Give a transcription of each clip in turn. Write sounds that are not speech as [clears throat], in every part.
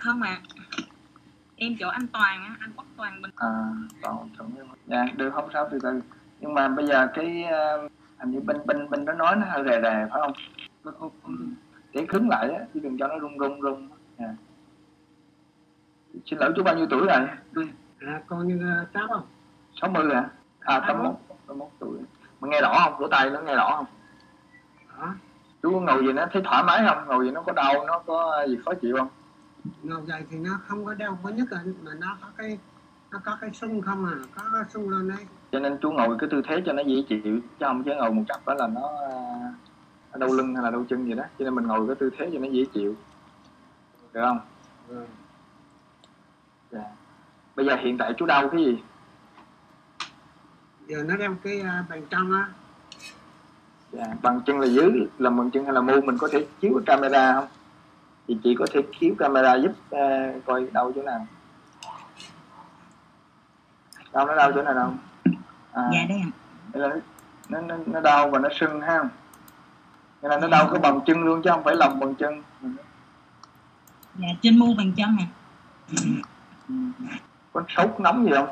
không ạ? Em chỗ anh Toàn á anh Quốc Toàn Bình à còn còn dạ được không sao từ từ. Nhưng mà bây giờ cái ờ, hình như bên bên bên nó nói nó hơi rè rè phải không? Để cứng lại á chứ đừng cho nó rung rung rung. Dạ. xin lỗi chú bao nhiêu tuổi rồi? À, con như cháu không? 60 hả? À tám mốt. tám mốt tuổi. Mà nghe rõ không? Vỗ tay nó nghe rõ không? Đó chú ngồi gì nó thấy thoải mái không? Ngồi gì nó có đau nó có gì khó chịu không ngồi dậy thì nó không có đau có nhất là mà nó có cái nó có cái sưng không à có cái sưng lên đấy cho nên chú ngồi cái tư thế cho nó dễ chịu chứ không chứ ngồi một cặp đó là nó, à, đau lưng hay là đau chân gì đó cho nên mình ngồi cái tư thế cho nó dễ chịu được không ừ. dạ. bây giờ hiện tại chú đau cái gì giờ nó đeo cái uh, bàn chân á dạ. bằng chân là dưới là bằng chân hay là mu mình có thể chiếu camera không thì chị có thể chiếu camera giúp à, coi đau chỗ nào. Đau nó đau chỗ nào đâu. À, dạ đây ạ. nó, nó, nó đau và nó sưng ha. Nghĩa là nó đau cái bằng chân luôn chứ không phải lòng bằng chân. Dạ trên mu bàn chân nè Ừ. có sốt nóng gì không?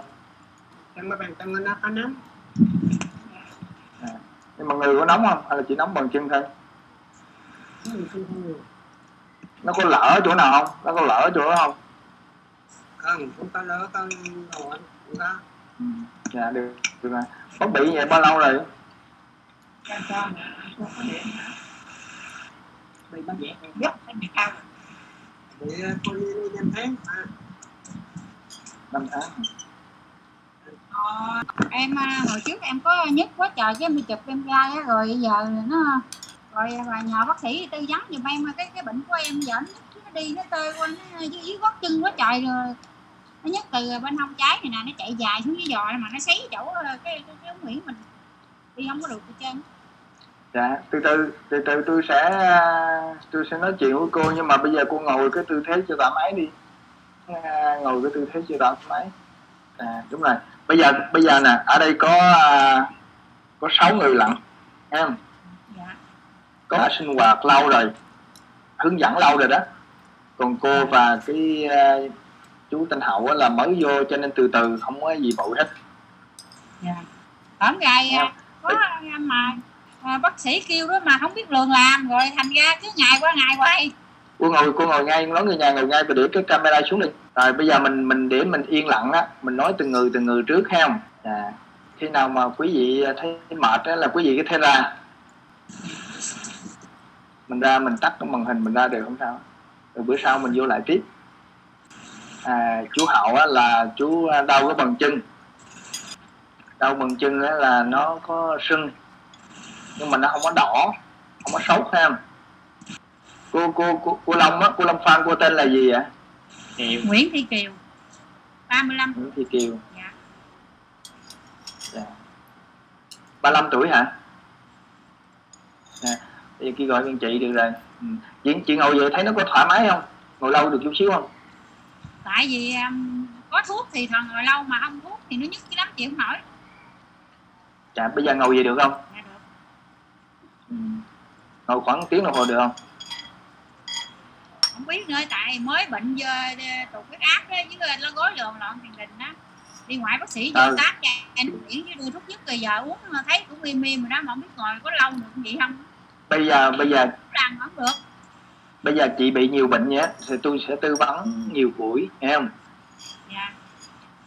Trong cái bàn chân nó có nóng. Nhưng mà người có nóng không? Hay là chỉ nóng bằng chân thôi? Nó không không không nó có lỡ chỗ nào không? Nó có lỡ chỗ đó không? Không không có lỡ con ngồi không có ừ. dạ được được rồi. Bác bị vậy bao lâu rồi? Bị bệnh anh bị cao? Bị đi đi năm tháng năm tháng. Ờ, em à, hồi trước em có nhức quá trời cái em đi chụp em gai á rồi giờ nó rồi và nhờ bác sĩ tư vấn giùm em cái cái bệnh của em giờ nó, nó đi nó tê qua nó dưới, dưới gót chân quá trời rồi. Nó nhất từ bên hông trái này nè nó chạy dài xuống dưới giò mà nó xấy chỗ ờ, cái cái, cái ống nguyễn mình đi không có được gì trơn. Dạ từ từ từ từ tôi sẽ tôi sẽ nói chuyện với cô nhưng mà bây giờ cô ngồi cái tư thế cho tạm máy đi. À, ngồi cái tư thế cho tạm máy à, đúng rồi. Bây giờ bây giờ nè ở đây có ờ, có sáu người lận em có sinh hoạt lâu rồi. Hướng dẫn lâu rồi đó. Còn cô và cái à, chú Thanh Hậu là mới vô cho nên từ từ không có gì bội hết. Dạ. Ổng gài à, có à, mà à, bác sĩ kêu đó mà không biết lường làm rồi thành ra cứ ngày qua ngày hoài. Cô ngồi cô ngồi ngay nói người nhà ngồi ngay và để cái camera xuống đi. Rồi bây giờ mình mình để mình yên lặng á mình nói từng người từng người trước ha à, khi nào mà quý vị thấy mệt á là quý vị cứ thế ra mình ra mình tắt cái màn hình mình ra đều không sao? Rồi bữa sau mình vô lại tiếp. À, chú hậu á là chú đau cái bằng chân. Đau bằng chân á là nó có sưng nhưng mà nó không có đỏ không có sốt ha. Cô cô cô, cô Long á cô Long Phan cô tên là gì ạ Kiều. Nguyễn Thị Kiều. 35 Nguyễn Thị Kiều. Dạ. Dạ. 35 tuổi hả? Dạ. Bây giờ kia gọi con chị được rồi ừ. chị, chị ngồi vậy thấy nó có thoải mái không? Ngồi lâu được chút xíu không? Tại vì um, có thuốc thì thần ngồi lâu mà không thuốc thì nó nhức cái lắm chịu không nổi. Dạ bây giờ ngồi vậy được không? Dạ được. Ừ. ngồi khoảng tiếng đồng hồ được không? Không biết nữa tại mới bệnh giờ tụt huyết áp đó với nó gối lộn lộn tiền đình đó đi ngoại bác sĩ vô Ừ. tát cho anh chuyển với đưa thuốc nhất rồi giờ uống mà thấy cũng im im rồi đó mà không biết ngồi có lâu được vậy không bây giờ bây giờ bây giờ chị bị nhiều bệnh nhé thì tôi sẽ tư vấn nhiều buổi nghe không? Dạ.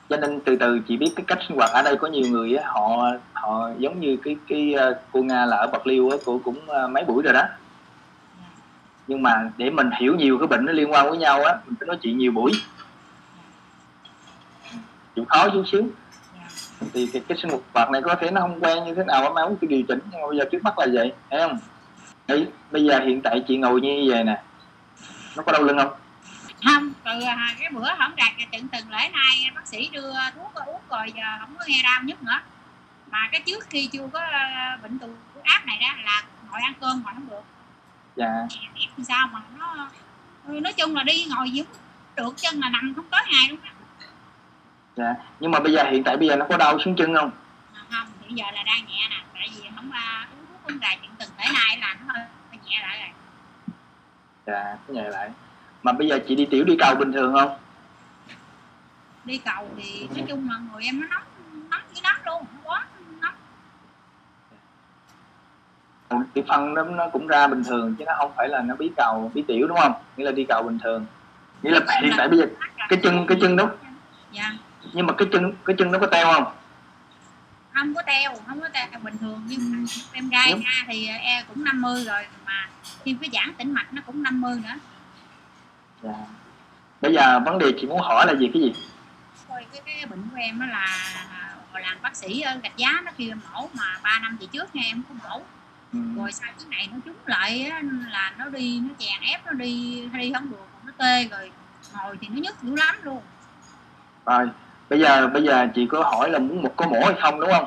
Cho nên từ từ chị biết cái cách sinh hoạt. Ở đây có nhiều người á họ họ giống như cái cái ờ, cô nga là ở bạc liêu á cô cũng ờ, mấy buổi rồi đó. Nhưng mà để mình hiểu nhiều cái bệnh nó liên quan với nhau á mình phải nói chuyện nhiều buổi. Chịu khó chút xíu. Dạ. Thì cái, cái sinh hoạt này có thể nó không quen như thế nào mà muốn cái điều chỉnh. Nhưng mà bây giờ trước mắt là vậy thấy không Đấy, bây giờ hiện tại chị ngồi như vậy nè. Nó có đau lưng không? Không từ à, cái bữa không đạt trận từng lễ nay bác sĩ đưa thuốc uống rồi giờ không có nghe đau nhức nữa. Mà cái trước khi chưa có à, bệnh tụt huyết áp này đó là ngồi ăn cơm mà không được. Dạ. Làm sao mà nó nói chung là đi ngồi gì cũng được chân là nằm không tới ngày luôn á. Dạ nhưng mà bây giờ hiện tại bây giờ nó có đau xuống chân không? À, không hiện giờ là đang nhẹ nè tại vì không à, không dài chuyện từng tới nay là nó hơi, nhẹ lại rồi. Dạ nhẹ lại. Mà bây giờ chị đi tiểu đi cầu bình thường không? Đi cầu thì nói chung là người em nó nóng nóng như nóng luôn quá nóng. Thì phân nó nó cũng ra bình thường chứ nó không phải là nó bí cầu bí tiểu đúng không? Nghĩa là đi cầu bình thường. Nghĩa là hiện tại bây giờ cái chân cái chân đó. Dạ. Nhưng mà cái chân cái chân nó có teo không không có teo không có teo bình thường nhưng mà em gai Đúng. ra thì e cũng 50 rồi mà thêm cái giãn tĩnh mạch nó cũng 50 nữa dạ. bây giờ vấn đề chị muốn hỏi là gì cái gì Thôi cái, cái bệnh của em đó là hồi làm bác sĩ ở gạch giá nó kêu mổ mà 3 năm về trước nha em có mổ ừ. rồi sau cái này nó trúng lại á, là nó đi nó chèn ép nó đi đi không được nó tê rồi ngồi thì nó nhức dữ lắm luôn rồi bây giờ bây giờ chị có hỏi là muốn một có mổ hay không đúng không?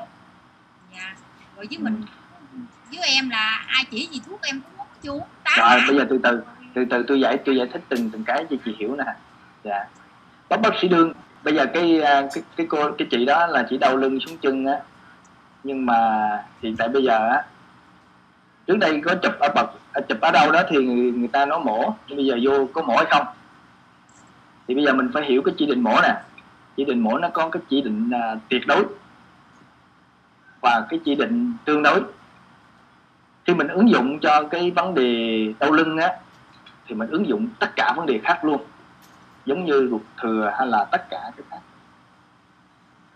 Dạ. Rồi với mình với em là ai chỉ gì thuốc em cũng uống tám rồi bây giờ từ từ từ từ tôi giải tôi giải thích từng từng cái cho chị hiểu nè. Dạ. Bác bác sĩ đương bây giờ cái à, cái cái cô cái chị đó là chỉ đau lưng xuống chân á. Nhưng mà hiện tại bây giờ á trước đây có chụp ở bậc ở chụp ở đâu đó thì người, người ta nói mổ. Nhưng bây giờ vô có mổ hay không? Thì bây giờ mình phải hiểu cái chỉ định mổ nè chỉ định mổ nó có cái chỉ định uh, tuyệt đối và cái chỉ định tương đối. Khi mình ứng dụng cho cái vấn đề đau lưng á thì mình ứng dụng tất cả vấn đề khác luôn giống như ruột thừa hay là tất cả cái khác.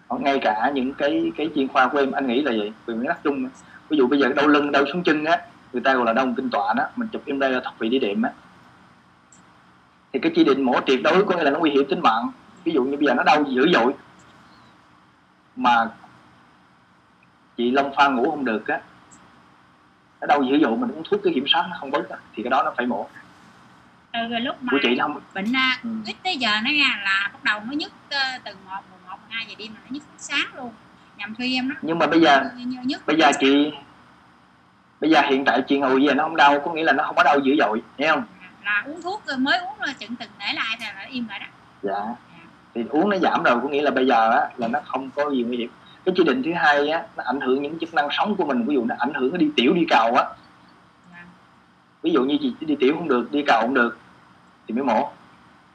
Hoặc ngay cả những cái cái chuyên khoa của em anh nghĩ là vậy vì mình đắc chung ví dụ bây giờ đau lưng đau xuống chân á người ta gọi là đau kinh tọa đó mình chụp em đây là thập vị đi điểm á. Thì cái chỉ định mổ tuyệt đối có nghĩa là nó nguy hiểm tính mạng ví dụ như bây giờ nó đau dữ dội mà chị Long Pha ngủ không được á nó đau dữ dội mình uống thuốc cái kiểm soát nó không bớt á, thì cái đó nó phải mổ. Từ lúc mà của chị không bệnh à, Ừ. ít tới giờ nó nha là bắt đầu nó nhức ờ, từ một một hai giờ đêm mà nó nhức sáng luôn. Nhằm khi em nó nhưng mà bây giờ nhức bây giờ chị bây giờ hiện tại chị ngồi về nó không đau có nghĩa là nó không có đau dữ dội hiểu không? Là uống thuốc rồi mới uống rồi chừng từng để lại thì là im lại đó. Dạ thì uống nó giảm rồi có nghĩa là bây giờ á là nó không có gì nguy hiểm. Cái chỉ định thứ hai á nó ảnh hưởng những chức năng sống của mình ví dụ nó ảnh hưởng nó đi tiểu đi cầu á. Dạ. Ví dụ như chị đi tiểu không được đi cầu không được thì mới mổ.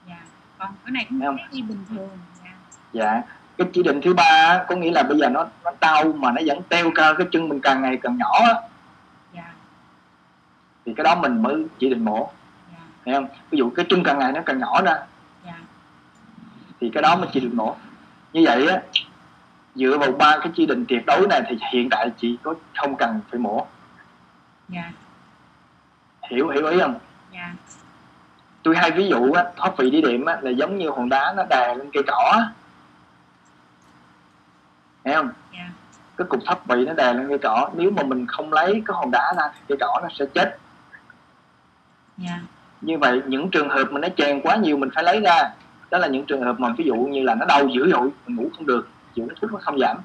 Dạ. Còn cái này cũng không? đi bình thường dạ. Dạ. Cái chỉ định thứ ba á, có nghĩa là bây giờ nó nó đau mà nó vẫn teo cơ cái chân mình càng ngày càng nhỏ á. Dạ. Thì cái đó mình mới chỉ định mổ. Dạ. Hiểu không? Ví dụ cái chân càng ngày nó càng nhỏ ra thì cái đó mới chỉ định mổ như vậy á dựa vào ba cái chỉ định tuyệt đối này thì hiện tại chị có không cần phải mổ. Dạ. Hiểu hiểu ý không? Dạ. Tôi hay ví dụ á thoát vị đĩa đệm á là giống như hòn đá nó đè lên cây cỏ á. Hiểu không? Dạ. Cái cục thoát vị nó đè lên cây cỏ nếu mà mình không lấy cái hòn đá ra thì cây cỏ nó sẽ chết. Dạ. Như vậy những trường hợp mà nó chèn quá nhiều mình phải lấy ra đó là những trường hợp mà ví dụ như là nó đau dữ dội mình ngủ không được chịu nó thuốc nó không giảm.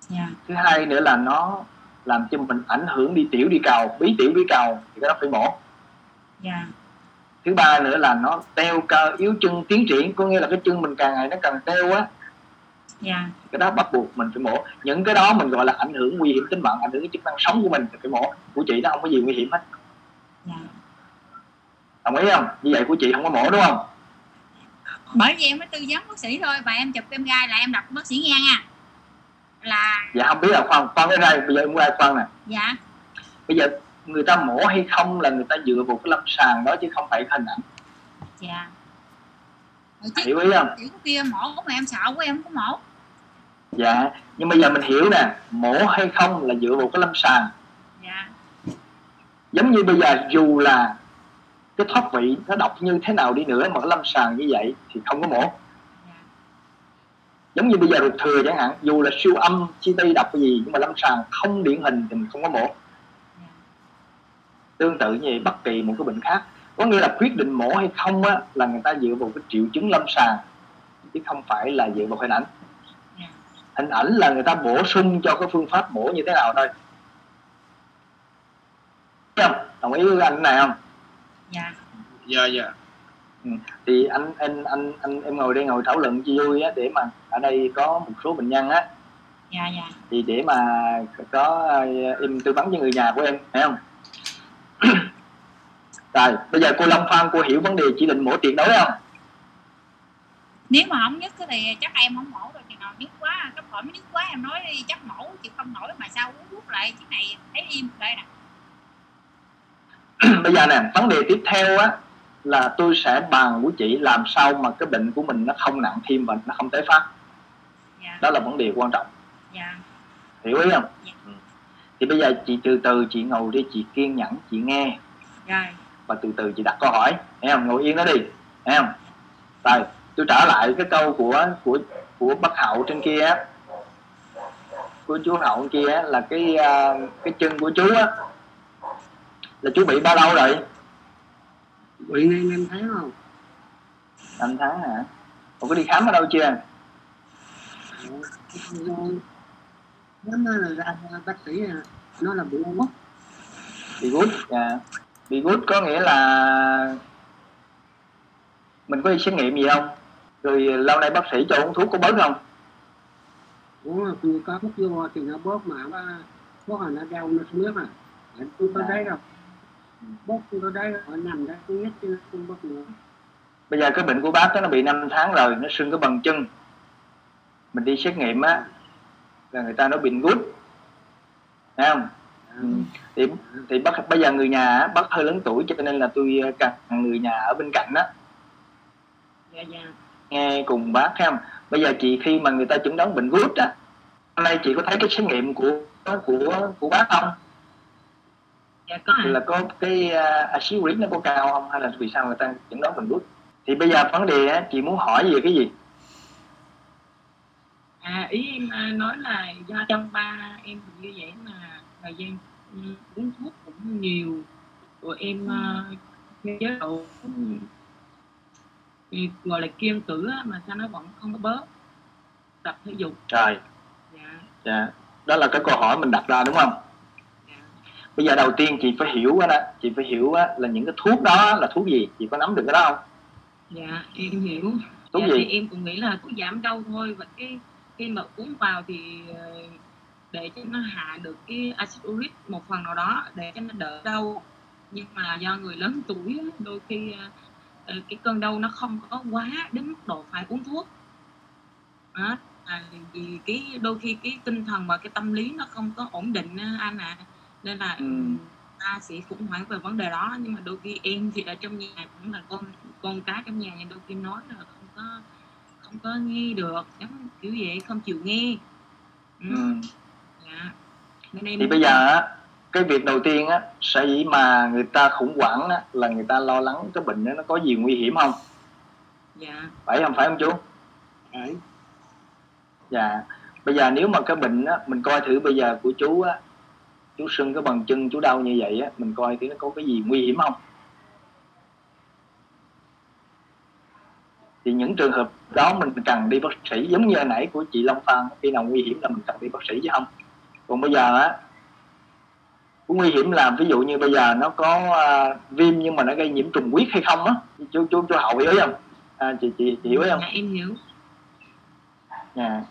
Dạ. Thứ hai nữa là nó làm cho mình ảnh hưởng đi tiểu đi cầu bí tiểu bí cầu thì cái đó phải mổ dạ. Thứ ba nữa là nó teo cơ yếu chân tiến triển có nghĩa là cái chân mình càng ngày nó càng teo á. Dạ. Cái đó bắt buộc mình phải mổ những cái đó mình gọi là ảnh hưởng nguy hiểm tính mạng ảnh hưởng cái chức năng sống của mình thì phải mổ của chị nó không có gì nguy hiểm hết. Dạ. Đồng ý không? Như vậy của chị không có mổ đúng không bởi vì em mới tư vấn bác sĩ thôi và em chụp em gai là em đọc bác sĩ nghe nha. Là dạ không biết là khoan khoan cái đây bây giờ em qua khoan nè. Dạ. Bây giờ người ta mổ hay không là người ta dựa vào cái lâm sàng đó chứ không phải hình ảnh. Dạ. Chứ hiểu ý không? kiểu kia mổ mà em sợ của em không có mổ. Dạ nhưng bây giờ mình hiểu nè mổ hay không là dựa vào cái lâm sàng. Dạ. Giống như bây giờ dù là cái thoát vị nó độc như thế nào đi nữa mà lâm sàng như vậy thì không có mổ dạ. Giống như bây giờ ruột thừa chẳng hạn dù là siêu âm CT độc cái gì nhưng mà lâm sàng không điển hình thì mình không có mổ dạ. Tương tự như vậy bất kỳ một cái bệnh khác. Có nghĩa là quyết định mổ hay không á là người ta dựa vào cái triệu chứng lâm sàng chứ không phải là dựa vào hình ảnh. Dạ. Hình ảnh là người ta bổ sung cho cái phương pháp mổ như thế nào thôi. Thấy không? Đồng ý với anh này không dạ. Dạ dạ. Thì anh anh anh anh em ngồi đây ngồi thảo luận chi vui á để mà ở đây có một số bệnh nhân á. Dạ dạ. Thì để mà có em tư vấn cho người nhà của em phải không? [clears throat] Rồi bây giờ cô Long Phan cô hiểu vấn đề chỉ định mổ tuyệt đối không? Nếu mà không nhức thì chắc em không mổ rồi chừng nào nhức quá. Cấp mới nhức quá em nói đi chắc mổ chịu không nổi mà sao uống thuốc lại cái này thấy im đây nè [clears throat] bây giờ nè vấn đề tiếp theo á là tôi sẽ bàn với chị làm sao mà cái bệnh của mình nó không nặng thêm và nó không tái phát. Dạ. Đó là vấn đề quan trọng. Dạ. Hiểu ý không? Dạ. Ừ. thì bây giờ chị từ từ chị ngồi đi chị kiên nhẫn chị nghe. Rồi. Và từ từ chị đặt câu hỏi. Không? Ngồi yên đó đi. Không? Rồi tôi trở lại cái câu của của của bác hậu trên kia á. Của chú hậu trên kia á, là cái à, cái chân của chú á là chú bị bao lâu rồi. Bị ngay em thấy không? Năm tháng hả? Ủa có đi khám ở đâu chưa? Nó nói là ra bác sĩ à, nó là bị mất bị gút dạ. Bị gút có nghĩa là mình có đi xét nghiệm gì không? Rồi lâu nay bác sĩ cho uống thuốc có bớt không? Là tôi có thuốc vô thì nó bớt mà nó bớt là nó đau nó không biết à. Tôi có đấy đâu tôi có đấy ở nằm đấy tôi nhất chứ nó không bớt nữa. Bây giờ cái bệnh của bác đó nó bị 5 tháng rồi nó sưng cái bằng chân. Mình đi xét nghiệm á là người ta nói bệnh gút. Thấy không? Ừ. thì thì bác bây giờ người nhà á, bác hơi lớn tuổi cho nên là tôi cần người nhà ở bên cạnh đó dạ dạ. Nghe cùng bác thấy không? Bây giờ chị khi mà người ta chẩn đoán bệnh gút á hôm nay chị có thấy cái xét nghiệm của của của bác không dạ có là có cái uh, axit uric nó có cao không? Hay là vì sao người ta chẩn đoán bệnh gút thì bây giờ vấn đề á chị muốn hỏi về cái gì? À ý em à, nói là do trong ba em như vậy mà thời gian ừ, uống thuốc cũng nhiều. Rồi em uh, chế độ thì gọi là kiêng cử mà sao nó vẫn không có bớt. Tập thể dục. Rồi. Dạ. Dạ. Đó là cái câu hỏi mình đặt ra đúng không bây giờ đầu tiên chị phải hiểu đó. Chị phải hiểu á là những cái thuốc đó là thuốc gì? Chị có nắm được cái đó không? Dạ em hiểu. Thuốc dạ, gì? thì em cũng nghĩ là thuốc giảm đau thôi và cái khi mà uống vào thì ờ, để cho nó hạ được cái acid uric một phần nào đó để cho nó đỡ đau. Nhưng mà do người lớn tuổi đôi khi ờ, ờ, cái cơn đau nó không có quá đến mức độ phải uống thuốc. Đó. À, vì cái đôi khi cái tinh thần và cái tâm lý nó không có ổn định anh ạ nên là Ừ. ta sẽ khủng hoảng về vấn đề đó nhưng mà đôi khi em thì ở trong nhà cũng là con con cái trong nhà nhưng đôi khi nói là không có không có nghe được giống kiểu vậy không chịu nghe ừ. ừ. dạ. Nên em thì bây giờ á cái việc đầu tiên á sở dĩ mà người ta khủng hoảng á là người ta lo lắng cái bệnh đó nó có gì nguy hiểm không dạ phải không phải không chú đấy dạ bây giờ nếu mà cái bệnh á mình coi thử bây giờ của chú á chú sưng cái bằng chân chú đau như vậy á mình coi thử nó có cái gì nguy hiểm không? Thì những trường hợp đó mình cần đi bác sĩ giống như hồi nãy của chị Long Phan khi nào nguy hiểm là mình cần đi bác sĩ chứ không. Còn bây giờ á cái nguy hiểm là ví dụ như bây giờ nó có à, viêm nhưng mà nó gây nhiễm trùng huyết hay không á chú chú chú hậu hiểu không? À, chị chị chị hiểu không? Dạ em hiểu. Dạ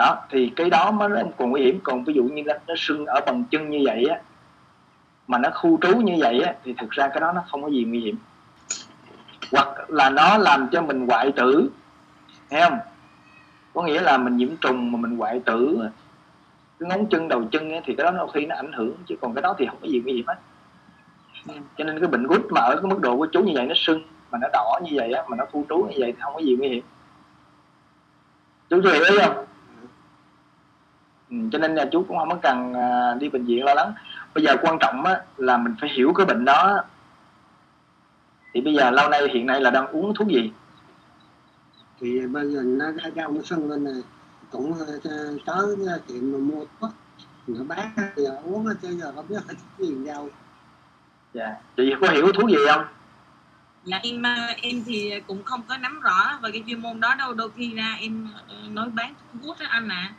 đó thì cái đó mới nó còn nguy hiểm. Còn ví dụ như nó, nó sưng ở bằng chân như vậy á mà nó khu trú như vậy á thì thực ra cái đó nó không có gì nguy hiểm. Hoặc là nó làm cho mình hoại tử thấy không? Có nghĩa là mình nhiễm trùng mà mình hoại tử cái ngón chân đầu chân ấy, thì cái đó đôi khi nó ảnh hưởng. Chứ còn cái đó thì không có gì nguy hiểm hết. Cho nên cái bệnh gút mà ở cái mức độ của chú như vậy nó sưng mà nó đỏ như vậy á mà nó khu trú như vậy thì không có gì nguy hiểm. Chú hiểu ý không? Cho nên là chú cũng không có cần à, đi bệnh viện lo lắng. Bây giờ quan trọng á, là mình phải hiểu cái bệnh đó. Thì bây giờ lâu nay hiện nay là đang uống thuốc gì? Thì bây giờ nó ra đau nó sưng lên này cũng ờ, tới cái tiệm mà mua thuốc. Nó bán giờ uống chứ giờ không biết là thuốc gì đâu. Dạ. Chị có hiểu thuốc gì không? Dạ em à, em thì cũng không có nắm rõ về cái chuyên môn đó đâu. Đôi khi ra em ờ, nói bán thuốc hút á anh ạ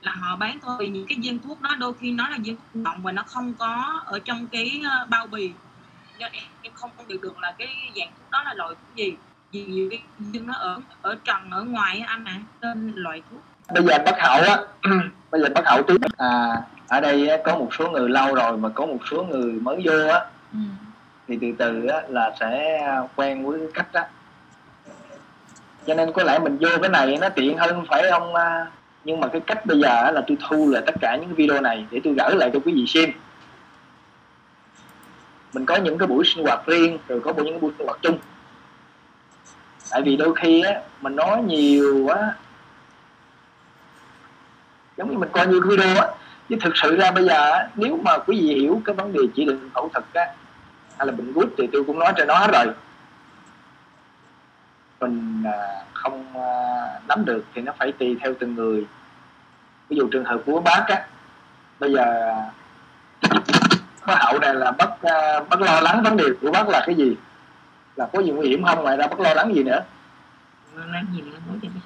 là họ bán thôi vì những cái viên thuốc đó đôi khi nó là viên thuốc động và nó không có ở trong cái ờ, bao bì nên em, em không phân biệt được là cái dạng thuốc đó là loại thuốc gì vì nhiều cái viên nó ở ở trần ở ngoài á anh ạ tên loại thuốc bây giờ bác hậu á [clears throat] bây giờ bác hậu tiếp à ở đây á, có một số người lâu rồi mà có một số người mới vô á ừ. thì từ từ á, là sẽ quen với cái cách đó cho nên có lẽ mình vô cái này nó tiện hơn phải không à? Nhưng mà cái cách bây giờ là tôi thu lại tất cả những video này để tôi gửi lại cho quý vị xem. Mình có những cái buổi sinh hoạt riêng rồi có những cái buổi sinh hoạt chung. Tại vì đôi khi á mình nói nhiều quá. Giống như mình coi như video á. Chứ thực sự ra bây giờ á, nếu mà quý vị hiểu cái vấn đề chỉ định phẫu thuật á hay là bệnh gút thì tôi cũng nói cho nó hết rồi. Mình à, không à, nắm được thì nó phải tùy theo từng người ví dụ trường hợp của bác á bây giờ có hậu này là bác à, bác lo lắng vấn đề của bác là cái gì? Là có gì nguy hiểm không? Ngoài ra bác lo lắng gì nữa? Lo lắng gì nữa? Nói cho bác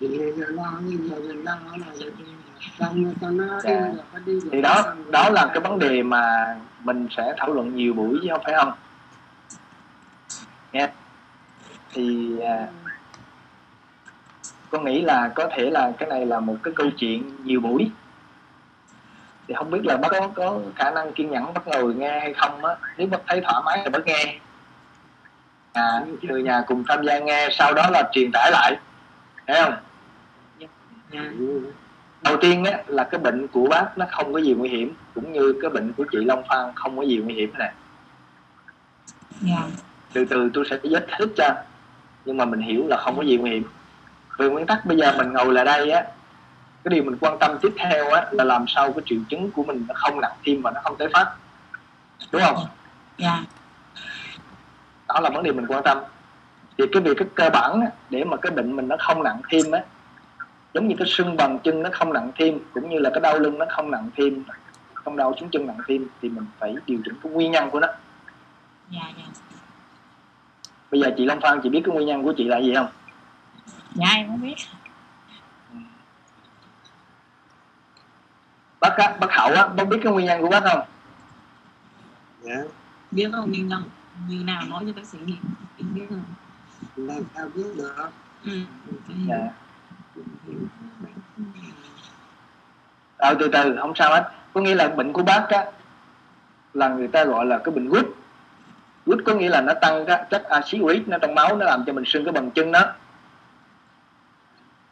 thì Dạ. thì đó đó là cái vấn đề mà mình sẽ thảo luận nhiều buổi chứ không phải không? Nghe. Thì à, có nghĩ là có thể là cái này là một cái câu chuyện nhiều buổi. Thì không biết là bác có, có khả năng kiên nhẫn bắt ngồi nghe hay không á. Nếu bác thấy thoải mái thì bác nghe. À, người nhà cùng tham gia nghe sau đó là truyền tải lại. Thấy không? Đầu tiên á, là cái bệnh của bác nó không có gì nguy hiểm cũng như cái bệnh của chị Long Phan không có gì nguy hiểm này dạ. Từ từ tôi sẽ giải thích cho nhưng mà mình hiểu là không có gì nguy hiểm về nguyên tắc bây giờ mình ngồi lại đây á cái điều mình quan tâm tiếp theo á là làm sao cái triệu chứng của mình nó không nặng thêm và nó không tái phát. Đúng không? Dạ. Đó là vấn đề mình quan tâm. Thì cái việc cái cơ bản á, để mà cái bệnh mình nó không nặng thêm á giống như cái sưng bằng chân nó không nặng thêm cũng như là cái đau lưng nó không nặng thêm không đau xuống chân nặng thêm thì mình phải điều chỉnh cái nguyên nhân của nó. Dạ dạ. Bây giờ chị Long Phan chị biết cái nguyên nhân của chị là gì không dạ em không biết. Bác á, bác hậu á bác biết cái nguyên nhân của bác không? Dạ. Biết không? Nguyên nhân như nào nói cho bác sĩ nghe Em biết không? Làm sao biết được? Ừ. dạ. Ờ, từ từ không sao hết. Có nghĩa là bệnh của bác á là người ta gọi là cái bệnh gút. Gút có nghĩa là nó tăng cái chất axit uric nó trong máu nó làm cho mình sưng cái bàn chân đó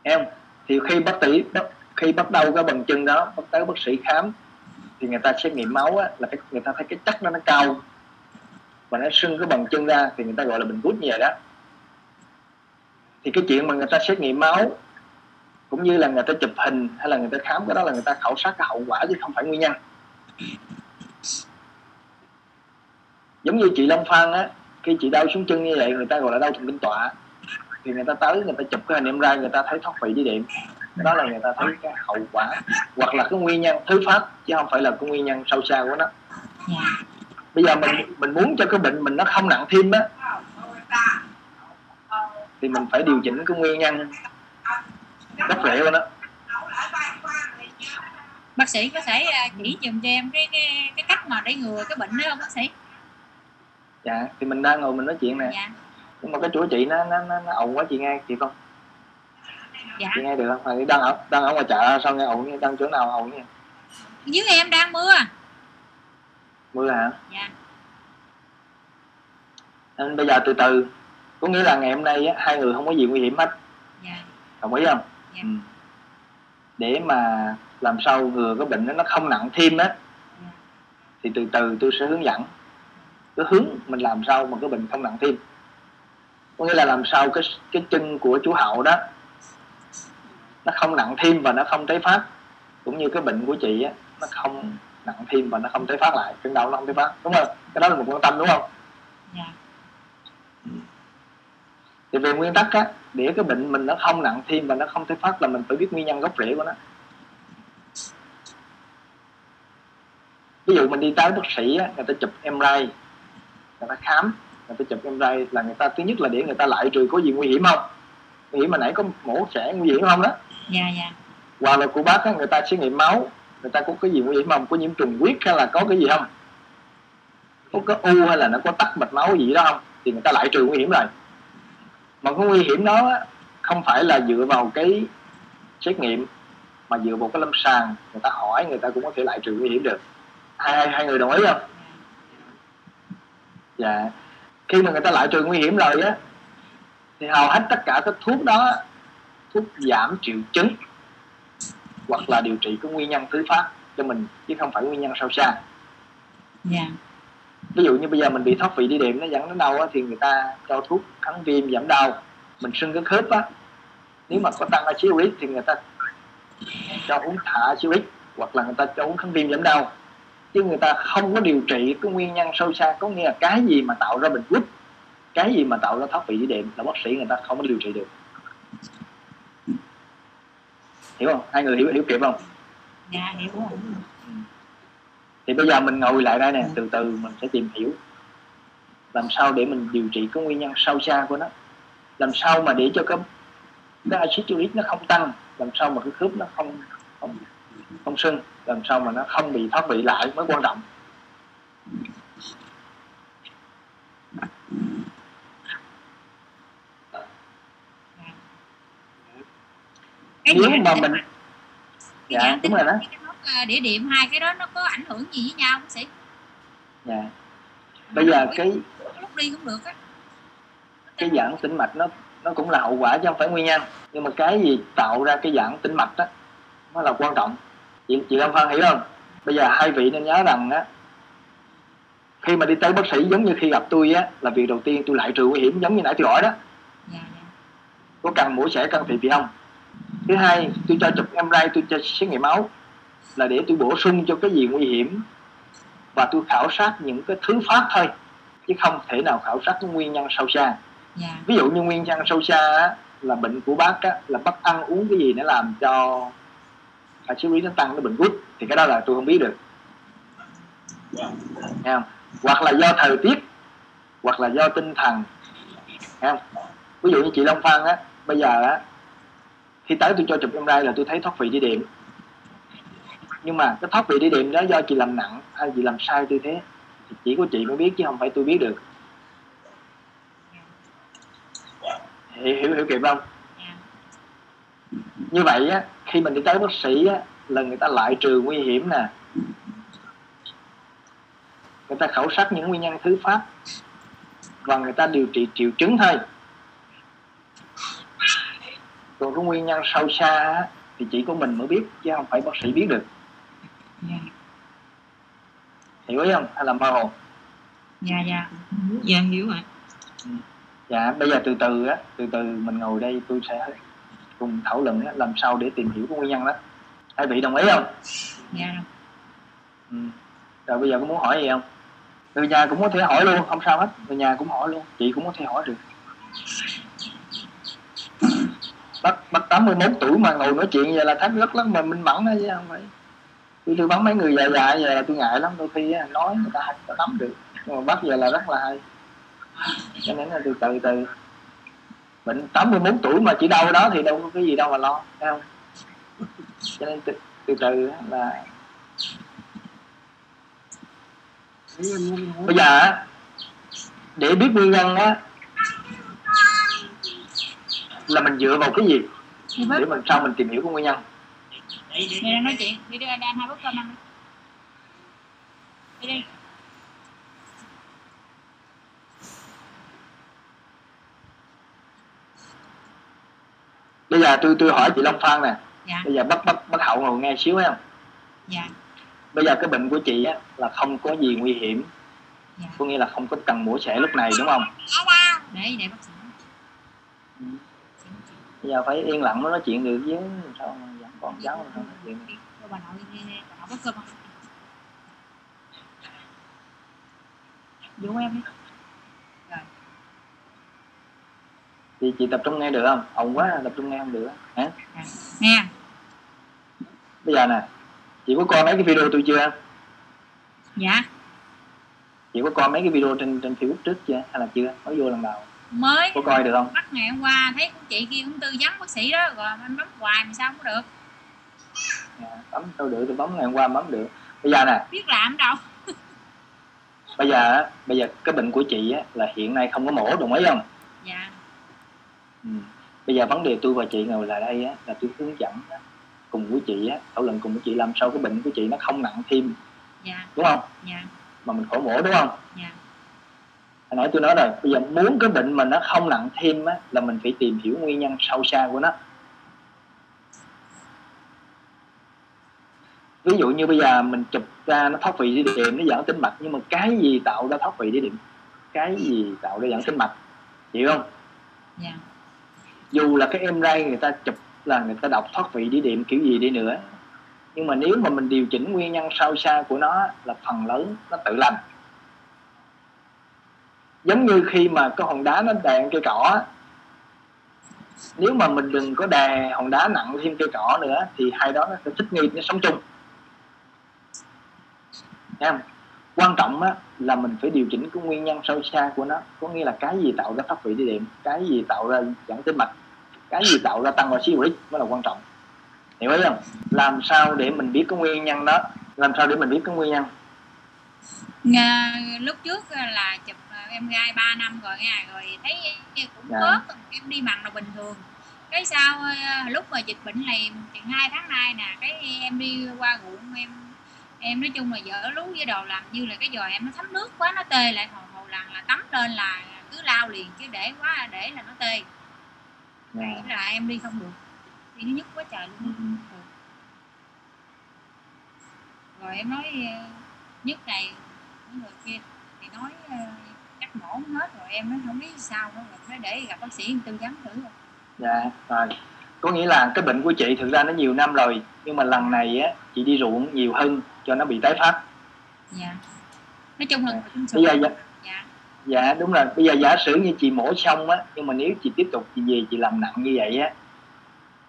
em. Thì khi bác tỷ khi bắt đầu cái bàn chân đó bác tới bác sĩ khám thì người ta xét nghiệm máu á, là cái người ta thấy cái chất nó nó cao. Và nó sưng cái bàn chân ra thì người ta gọi là bệnh gút như vậy đó. Thì cái chuyện mà người ta xét nghiệm máu cũng như là người ta chụp hình hay là người ta khám cái đó là người ta khảo sát cái hậu quả chứ không phải nguyên nhân. Giống như chị Long Phan á khi chị đau xuống chân như vậy người ta gọi là đau thần kinh tọa thì người ta tới người ta chụp cái hình em ra người ta thấy thoát vị đi điểm. Đó là người ta thấy cái hậu quả. Hoặc là cái nguyên nhân thứ phát chứ không phải là cái nguyên nhân sâu xa của nó. Dạ. Bây giờ mình mình muốn cho cái bệnh mình nó không nặng thêm á thì mình phải điều chỉnh cái nguyên nhân gốc rễ của nó. Bác sĩ có thể à, chỉ dùm cho em cái cái cái cách mà để ngừa cái bệnh đó không bác sĩ? Dạ thì mình đang ngồi mình nói chuyện nè. Dạ nhưng mà cái chỗ chị nó nó nó, nó ồn quá chị nghe chị không? Dạ. Chị nghe được không? Phải đang ở đang ở ngoài chợ sao nghe ồn đang chỗ nào ồn nha dưới em đang mưa. Mưa hả? Dạ. Nên bây giờ từ từ có nghĩa là ngày hôm nay á, hai người không có gì nguy hiểm hết. Dạ. Đồng ý không? Dạ. ừ. để mà làm sao ngừa cái bệnh đó nó không nặng thêm á Dạ. thì từ từ tôi sẽ hướng dẫn. Cái hướng mình làm sao mà cái bệnh không nặng thêm có nghĩa là làm sao cái cái chân của chú hậu đó nó không nặng thêm và nó không tái phát. Cũng như cái bệnh của chị á nó không nặng thêm và nó không tái phát lại. Cơn đau nó không tái phát. Đúng không? Cái đó là một quan tâm đúng không? Dạ. Thì về nguyên tắc á để cái bệnh mình nó không nặng thêm và nó không tái phát là mình phải biết nguyên nhân gốc rễ của nó. Ví dụ mình đi tới bác sĩ á, người ta chụp MRI người ta khám người ta chụp MRI là người ta thứ nhất là để người ta loại trừ có gì nguy hiểm không? Nguy hiểm mà nãy có mổ xẻ nguy hiểm không đó? Dạ dạ. Hoặc là của bác á, người ta xét nghiệm máu người ta có cái gì nguy hiểm không? Có nhiễm trùng huyết hay là có cái gì không? Có cái u hay là nó có tắc mạch máu gì đó không? Thì người ta loại trừ nguy hiểm rồi. Mà cái nguy hiểm đó không phải là dựa vào cái xét nghiệm mà dựa vào cái lâm sàng. Người ta hỏi người ta cũng có thể loại trừ nguy hiểm được. Hai hai, hai người đồng ý không? Dạ khi mà người ta loại trừ nguy hiểm rồi á thì hầu hết tất cả các thuốc đó thuốc giảm triệu chứng hoặc là điều trị cái nguyên nhân thứ phát cho mình chứ không phải nguyên nhân sâu xa. Dạ. Ví dụ như bây giờ mình bị thoát vị đi điểm nó dẫn đến đau á, thì người ta cho thuốc kháng viêm giảm đau. Mình sưng cái khớp á nếu mà có tăng axit uric thì người ta cho uống thả axit uric hoặc là người ta cho uống kháng viêm giảm đau chứ người ta không có điều trị cái nguyên nhân sâu xa có nghĩa là cái gì mà tạo ra bệnh gút cái gì mà tạo ra thoát vị đi điểm là bác sĩ người ta không có điều trị được. Hiểu không? Hai người hiểu hiểu kịp không? Dạ hiểu rồi. Thì bây giờ mình ngồi lại đây nè từ từ mình sẽ tìm hiểu. Làm sao để mình điều trị cái nguyên nhân sâu xa của nó? Làm sao mà để cho cái cái axit uric nó không tăng? Làm sao mà cái khớp nó không không không sưng làm sao mà nó không bị thoát vị lại mới quan trọng. Cái nếu mà mình dạ đúng rồi đó. đĩa điểm hai cái đó nó có ảnh hưởng gì với nhau bác sĩ dạ. Bây giờ cái lúc đi cũng được á. cái giãn tĩnh mạch nó nó cũng là hậu quả chứ không phải nguyên nhân. Nhưng mà cái gì tạo ra cái giãn tĩnh mạch đó nó là quan trọng chị chị Lâm Phan hiểu không? Bây giờ hai vị nên nhớ rằng á khi mà đi tới bác sĩ giống như khi gặp tôi á là việc đầu tiên tôi lại trừ nguy hiểm giống như nãy tôi hỏi đó. Dạ dạ. Có cần mổ xẻ can thiệp gì không? Thứ hai tôi cho chụp MRI tôi cho xét nghiệm máu là để tôi bổ sung cho cái gì nguy hiểm. Và tôi khảo sát những cái thứ phát thôi chứ không thể nào khảo sát cái nguyên nhân sâu xa. Dạ. Ví dụ như nguyên nhân sâu xa á, là bệnh của bác á, là bác ăn uống cái gì nó làm cho axit lý nó tăng nó bình gút thì cái đó là tôi không biết được. Nghe không? hoặc là do thời tiết hoặc là do tinh thần. Nghe không? ví dụ như chị Long Phan á bây giờ á khi tới tôi cho chụp MRI là tôi thấy thoát vị đi điểm nhưng mà cái thoát vị đi điểm đó do chị làm nặng hay chị làm sai tư thế thì chỉ có chị mới biết chứ không phải tôi biết được. Hiểu hiểu, hiểu kịp không? Như vậy á khi mình đi tới bác sĩ á là người ta loại trừ nguy hiểm nè. Người ta khảo sát những nguyên nhân thứ phát và người ta điều trị triệu chứng thôi. Còn cái nguyên nhân sâu xa á, thì chỉ có mình mới biết chứ không phải bác sĩ biết được. Dạ hiểu ý không? Hay là mơ hồ? Dạ dạ. Dạ hiểu rồi. Dạ bây giờ từ từ á từ từ mình ngồi đây tôi sẽ cùng thảo luận á, làm sao để tìm hiểu cái nguyên nhân đó. Hai vị đồng ý không? Dạ. Ừ. rồi bây giờ có muốn hỏi gì không? Người nhà cũng có thể hỏi luôn không sao hết. Người nhà cũng hỏi luôn chị cũng có thể hỏi được. Bác bác 81 tuổi mà ngồi nói chuyện vậy là thách rất lắm mà minh mẫn đó chứ không phải. Tôi tư vấn mấy người già già giờ là tôi ngại lắm đôi khi nói người ta không có nắm được. Nhưng mà bác giờ là rất là hay. Cho nên là từ từ từ bệnh 81 tuổi mà chỉ đau đó thì đâu có cái gì đâu mà lo thấy không cho nên từ từ, từ là bây giờ để biết nguyên nhân á là mình dựa vào cái gì đi để mình sao mình tìm hiểu cái nguyên nhân đi đang nói chuyện đi đi đang hai bớt cơm ăn đi đi giờ tôi tôi hỏi chị Long Phan nè. Dạ. Bây giờ bắt bắt bắt hậu ngồi nghe xíu thấy không? Dạ. Bây giờ cái bệnh của chị á là không có gì nguy hiểm. Dạ. Có nghĩa là không có cần mổ xẻ lúc này đúng không? Để để bác sĩ. Bây giờ phải yên lặng mới nói chuyện được chứ. Sao mà vẫn còn cháu mà sao nói chuyện cho bà nội bà nội bớt cơm dụ em đi chị chị tập trung nghe được không? Ồn quá tập trung nghe không được hả? Nghe. Bây giờ nè chị có coi mấy cái video tôi chưa? Dạ. Chị có coi mấy cái video trên trên Facebook trước chưa? Hay là chưa? Mới vô lần đầu mới có coi được không? bắt ngày hôm qua thấy chị kia cũng tư vấn bác sĩ đó rồi em bấm hoài mà sao không được. À, bấm đâu được tôi bấm ngày hôm qua bấm được. Bây giờ nè. Biết làm đâu. Bây giờ bây giờ cái bệnh của chị á, là hiện nay không có mổ đồng ý không? Dạ ừ. bây giờ vấn đề tôi và chị ngồi lại đây á, là tôi hướng dẫn á, cùng với chị á, thảo luận cùng với chị làm sao cái bệnh của chị nó không nặng thêm. Dạ. Đúng không? Dạ. Mà mình khỏi mổ đúng không? Dạ. Hồi nãy tôi nói rồi bây giờ muốn cái bệnh mà nó không nặng thêm á, là mình phải tìm hiểu nguyên nhân sâu xa của nó. Ví dụ như bây giờ mình chụp ra nó thoát vị đĩa điểm nó dẫn tính mạch nhưng mà cái gì tạo ra thoát vị đĩa điểm cái gì tạo ra dẫn tính mạch? Hiểu không? Dạ dù là cái em ray người ta chụp là người ta đọc thoát vị đĩa điểm kiểu gì đi nữa, nhưng mà nếu mà mình điều chỉnh nguyên nhân sâu xa của nó là phần lớn nó tự lành giống như khi mà cái hòn đá nó đè cây cỏ nếu mà mình đừng có đè hòn đá nặng thêm cây cỏ nữa thì hai đó nó sẽ thích nghi, nó sống chung Thấy không? Quan trọng á, là mình phải điều chỉnh cái nguyên nhân sâu xa của nó. Có nghĩa là cái gì tạo ra thoát vị đi điểm cái gì tạo ra giãn tĩnh mạch cái gì tạo ra tăng oxy uric mới là quan trọng. Hiểu không? Làm sao để mình biết cái nguyên nhân đó? Làm sao để mình biết cái nguyên nhân? Nga, lúc trước là chụp ờ, em gái 3 năm rồi nha rồi thấy cũng Dạ. bớt em đi mặn là bình thường. Cái sau ờ, lúc mà dịch bệnh này chừng hai tháng nay nè cái em đi qua ruộng em em nói chung là dở lú với đồ làm như là cái giò em nó thấm nước quá nó tê lại hồ hồ lần là tắm lên là cứ lao liền chứ để quá để là nó tê. Dạ. Thế là em đi không được. Đi nó nhức quá trời luôn. Ừ. rồi em nói ờ, nhức này người kia thì nói ờ, chắc mổ hết rồi em nói không biết sao nữa rồi nói để gặp bác sĩ tư vấn thử rồi dạ rồi. Có nghĩa là cái bệnh của chị thực ra nó nhiều năm rồi nhưng mà lần này á chị đi ruộng nhiều hơn cho nó bị tái phát. Dạ. Nói chung là Dạ. bây giờ dạ, dạ. Dạ đúng rồi. Bây giờ giả sử như chị mổ xong á nhưng mà nếu chị tiếp tục chị về chị làm nặng như vậy á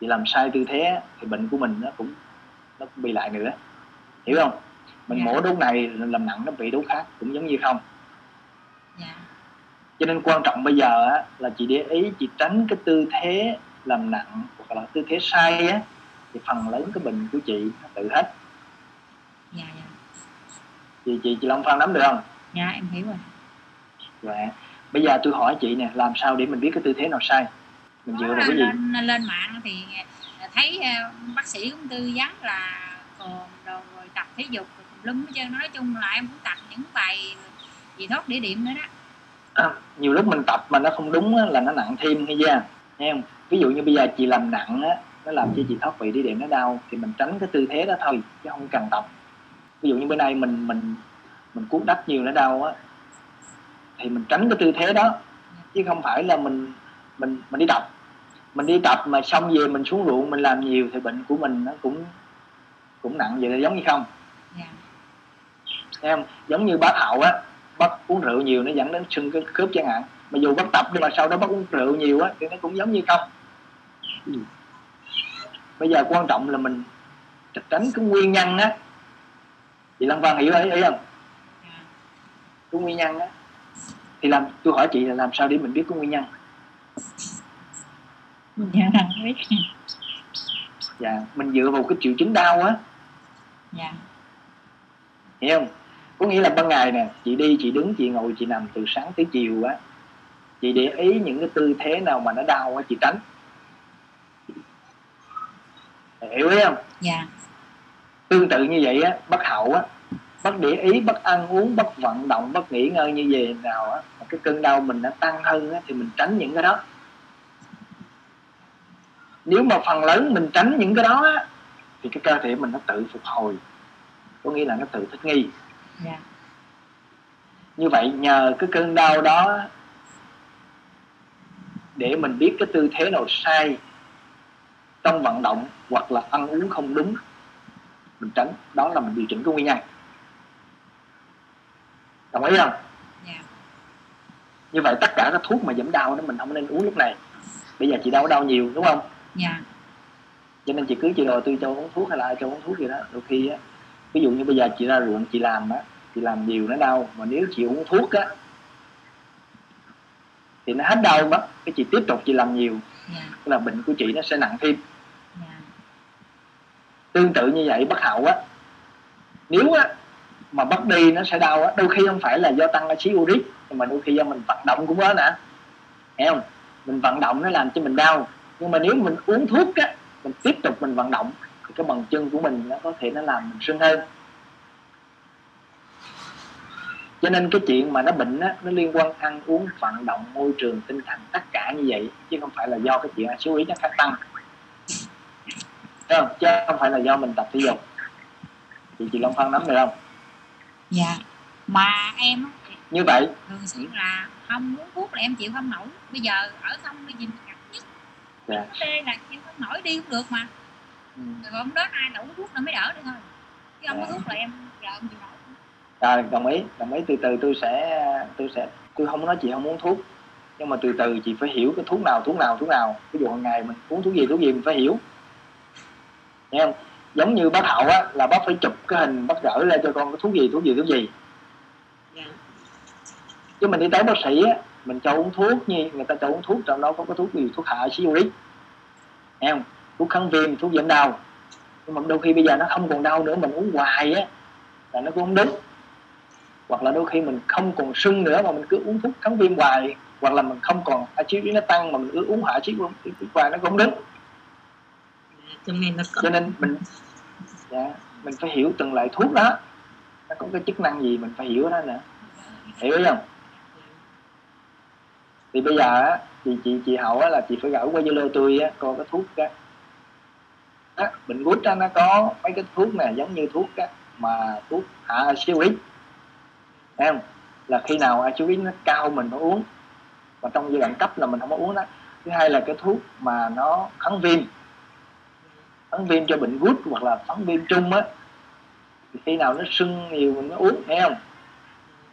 chị làm sai tư thế á, thì bệnh của mình nó cũng nó cũng bị lại nữa. Hiểu không? Mình Dạ. mổ đốt này làm nặng nó bị đốt khác cũng giống như không. Dạ. Cho nên quan trọng bây giờ á, là chị để ý chị tránh cái tư thế làm nặng hoặc là tư thế sai á thì phần lớn cái bệnh của chị nó tự hết dạ dạ. Chị chị chị Long Phan nắm được không? Dạ em hiểu rồi. Dạ. Bây giờ tôi hỏi chị nè làm sao để mình biết cái tư thế nào sai? Mình dựa vào cái gì? lên, lên mạng thì thấy ờ, bác sĩ cũng tư vấn là cồn đồ rồi tập thể dục rồi lum hết trơn. Nói chung là em cũng tập những bài gì thoát đĩa điểm nữa đó. À, nhiều lúc mình tập mà nó không đúng á, là nó nặng thêm hay chưa nghe không? Ví dụ như bây giờ chị làm nặng á nó làm cho chị thoát vị đi điểm nó đau thì mình tránh cái tư thế đó thôi chứ không cần tập ví dụ như bữa nay mình mình mình cuốc đất nhiều nó đau á thì mình tránh cái tư thế đó. Chứ không phải là mình mình mình đi tập mình đi tập mà xong về mình xuống ruộng mình làm nhiều thì bệnh của mình nó cũng cũng nặng. Vậy là giống như không? Dạ. Thấy không? Giống như bác hậu á bác uống rượu nhiều nó dẫn đến sưng cái khớp chẳng hạn. Mà dù bác tập nhưng mà sau đó bác uống rượu nhiều á thì nó cũng giống như không? Ừ. bây giờ quan trọng là mình tránh cái nguyên nhân á chị Lâm Văn hiểu ý, ý không? Dạ. Cái nguyên nhân á. Thì làm tôi hỏi chị là làm sao để mình biết cái nguyên nhân? Dạ không biết. Dạ mình dựa vào cái triệu chứng đau á. Dạ. Hiểu không? Có nghĩa là ban ngày nè chị đi chị đứng chị ngồi chị nằm từ sáng tới chiều á. Chị để ý những cái tư thế nào mà nó đau á chị tránh. Hiểu ý không? Dạ tương tự như vậy á bác hậu á bác để ý bác ăn uống bác vận động bác nghỉ ngơi như vậy nào á mà cái cơn đau mình nó tăng hơn á thì mình tránh những cái đó. Nếu mà phần lớn mình tránh những cái đó á thì cái cơ thể mình nó tự phục hồi có nghĩa là nó tự thích nghi. Dạ. Như vậy nhờ cái cơn đau đó để mình biết cái tư thế nào sai trong vận động hoặc là ăn uống không đúng mình tránh đó là mình điều chỉnh cái nguyên nhân đồng ý không? Dạ. Như vậy tất cả các thuốc mà giảm đau đó mình không nên uống lúc này. Bây giờ chị đau đau nhiều đúng không? Dạ. Cho nên chị cứ chị đòi tôi cho uống thuốc hay là cho uống thuốc gì đó. Đôi khi á ví dụ như bây giờ chị ra ruộng chị làm á chị làm nhiều nó đau. Mà nếu chị uống thuốc á thì nó hết đau mất. Cái chị tiếp tục chị làm nhiều. Dạ. Tức là bệnh của chị nó sẽ nặng thêm. dạ tương tự như vậy, bất hậu á. Nếu á, mà bắt đi nó sẽ đau á. Đôi khi không phải là do tăng axit uric nhưng mà đôi khi do mình vận động cũng có nè hiểu không? Mình vận động nó làm cho mình đau. Nhưng mà nếu mình uống thuốc á, mình tiếp tục mình vận động, thì cái bằng chân của mình nó có thể nó làm mình sưng hơn cho nên cái chuyện mà nó bệnh á, nó liên quan ăn uống, vận động, môi trường, tinh thần, tất cả như vậy, chứ không phải là do cái chuyện số ý nó tăng không? chứ không phải là do mình tập thể dục. Thì chị Long Phan nắm được không? Dạ. Mà em á, như vậy. thường xuyên là không muốn thuốc là em chịu không nổi. Bây giờ ở xong đi nhìn ngặt nhất. Dạ. tê là chịu không nổi đi cũng được mà. Ừ. rồi hôm đó ai là uống thuốc nó mới đỡ được thôi. Chứ không có Dạ. thuốc là em giờ em chịu nổi. Rồi đồng ý đồng ý. Từ từ tôi sẽ tôi sẽ tôi không nói chị không uống thuốc. Nhưng mà từ từ chị phải hiểu cái thuốc nào thuốc nào thuốc nào. Ví dụ hàng ngày mình uống thuốc gì thuốc gì mình phải hiểu nghe không? Giống như bác hậu á là bác phải chụp cái hình bác gửi lên cho con cái thuốc gì thuốc gì thuốc gì. Dạ. Chứ mình đi tới bác sĩ á mình cho uống thuốc như người ta cho uống thuốc trong đó có cái thuốc gì? Thuốc hạ axit uric. Nghe không? Thuốc kháng viêm thuốc giảm đau. Nhưng mà đôi khi bây giờ nó không còn đau nữa mình uống hoài á là nó cũng không đúng. Hoặc là đôi khi mình không còn sưng nữa mà mình cứ uống thuốc kháng viêm hoài hoặc là mình không còn axit uric nó tăng mà mình cứ uống hạ axit hoài nó cũng không đúng cho nên nó có cho nên mình dạ, mình phải hiểu từng loại thuốc đó. Nó có cái chức năng gì mình phải hiểu đó nữa hiểu không? Thì bây giờ á thì chị chị hậu á là chị phải gửi qua zalo tôi á coi cái thuốc á. Á, bệnh gút á nó có mấy cái thuốc này giống như thuốc á mà thuốc hạ siêu ít thấy không? Là khi nào axit uric nó cao mình phải uống. Và trong giai đoạn cấp là mình không có uống đó. Thứ hai là cái thuốc mà nó kháng viêm kháng viêm cho bệnh gút hoặc là kháng viêm chung á, thì khi nào nó sưng nhiều mình mới uống, thấy không?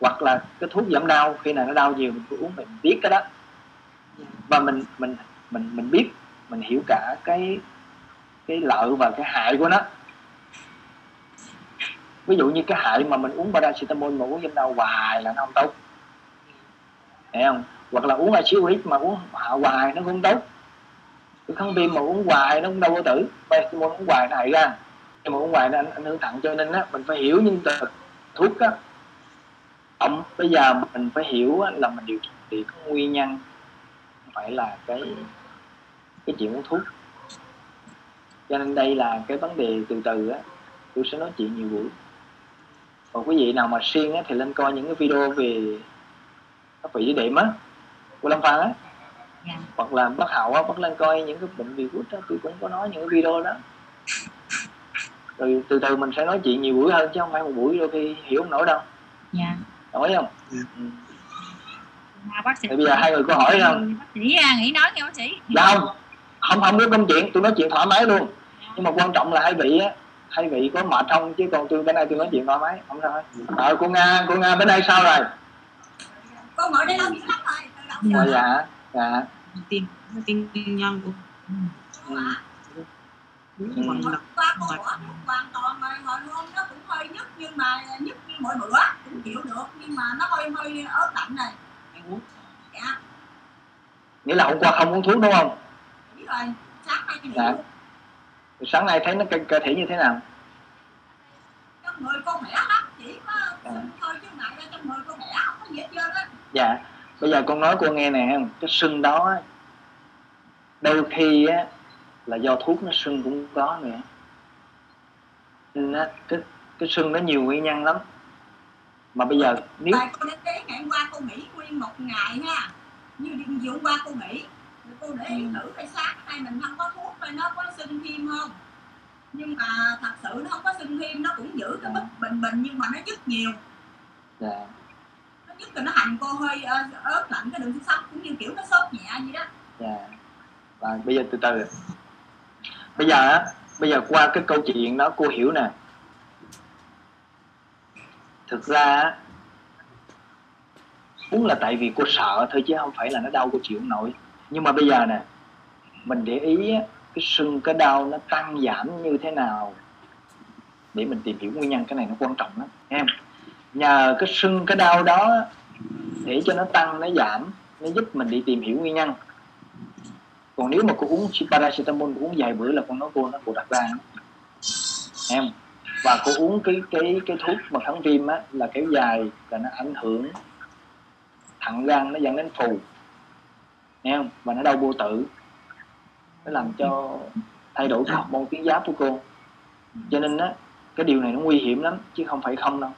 Hoặc là cái thuốc giảm đau, khi nào nó đau nhiều mình cứ uống mình biết cái đó. Và mình mình mình mình biết, mình hiểu cả cái cái lợi và cái hại của nó. Ví dụ như cái hại mà mình uống paracetamol mà uống giảm đau hoài là nó không tốt. Hiểu không? Hoặc là uống axit mà uống hạ hoài nó cũng không tốt kháng viêm mà uống hoài nó cũng đâu có tử. Paracetamol uống hoài nó hại ra. Nhưng mà uống hoài nó ảnh ảnh hưởng thận cho nên á mình phải hiểu những từ thuốc á. Tổng bây giờ mình phải hiểu á, là mình điều trị có nguyên nhân không phải là cái cái chuyện uống thuốc. Cho nên đây là cái vấn đề từ từ á tôi sẽ nói chuyện nhiều buổi. Còn quý vị nào mà siêng á thì lên coi những cái video về các vị điểm á. Của Lâm Phan á dạ. Hoặc là bác hậu á bác lên coi những cái bệnh virus đó tôi cũng có nói những cái video đó. Rồi từ từ mình sẽ nói chuyện nhiều buổi hơn chứ không phải một buổi đôi khi hiểu không nổi đâu. Dạ. Đồng ý không? Ừ. ừ. mà bác sĩ Thì bây giờ hai người có hỏi không? Bác sĩ à, nghỉ nói nghe bác sĩ. Dạ không. Không không có công chuyện tôi nói chuyện thoải mái luôn. Nhưng mà quan trọng là hai vị á hai vị có mệt không? Chứ còn tôi bên đây tôi nói chuyện thoải mái không sao hết. Ờ cô nga cô nga bên đây sao rồi? Con ngồi đây lâu dữ lắm rồi tự động dạ dạ. Dạ tin tin nhân của ừ. đúng còn con bỏ hoàn toàn rồi hồi hôm nó cũng hơi nhức nhưng mà nhức như mỗi bữa cũng chịu được nhưng mà nó hơi hơi ớt lạnh này. Uống. Dạ. Nghĩa là hôm qua không uống thuốc đúng không? Biết rồi. Sáng nay thì Dạ. Rồi sáng nay thấy nó cơ, cơ thể như thế nào? Trong người con khỏe lắm chỉ có sưng thôi chứ ngại ra trong người con khỏe không có gì hết trơn á. Dạ bây giờ con nói cô nghe nè cái sưng đó đôi khi á là do thuốc nó sưng cũng có nữa. Nên á, cái cái sưng nó nhiều nguyên nhân lắm. Mà bây giờ nếu tại cô đến tế ngày hôm qua cô nghỉ nguyên một ngày ha. Như đi vừa hôm qua cô nghỉ rồi cô để ý thử coi sáng nay mình không có thuốc rồi nó có sưng thêm không. Nhưng mà thật sự nó không có sưng thêm nó cũng giữ cái mức bình bình nhưng mà nó nhức nhiều. Dạ, nhất là nó hành cô hơi ờ, ớt lạnh cái đường xương sống cũng như kiểu nó sốt nhẹ vậy đó. Dạ. và bây giờ từ từ. Bây giờ á bây giờ qua cái câu chuyện đó cô hiểu nè. Thực ra á, là tại vì cô sợ thôi chứ không phải là nó đau cô chịu không nổi. Nhưng mà bây giờ nè mình để ý cái sưng cái đau nó tăng giảm như thế nào để mình tìm hiểu nguyên nhân cái này nó quan trọng lắm em nhờ cái sưng, cái đau đó để cho nó tăng, nó giảm, nó giúp mình đi tìm hiểu nguyên nhân. Còn nếu mà cô uống paracetamol, cô uống vài bữa là con nói cô nó cô đặt ra. Em, và cô uống cái cái cái thuốc mà kháng viêm á, là kéo dài là nó ảnh hưởng thận gan, nó dẫn đến phù. Nghe không? Và nó đau vô tử. Nó làm cho thay đổi cái môn tuyến giáp của cô. Cho nên á, cái điều này nó nguy hiểm lắm, chứ không phải không đâu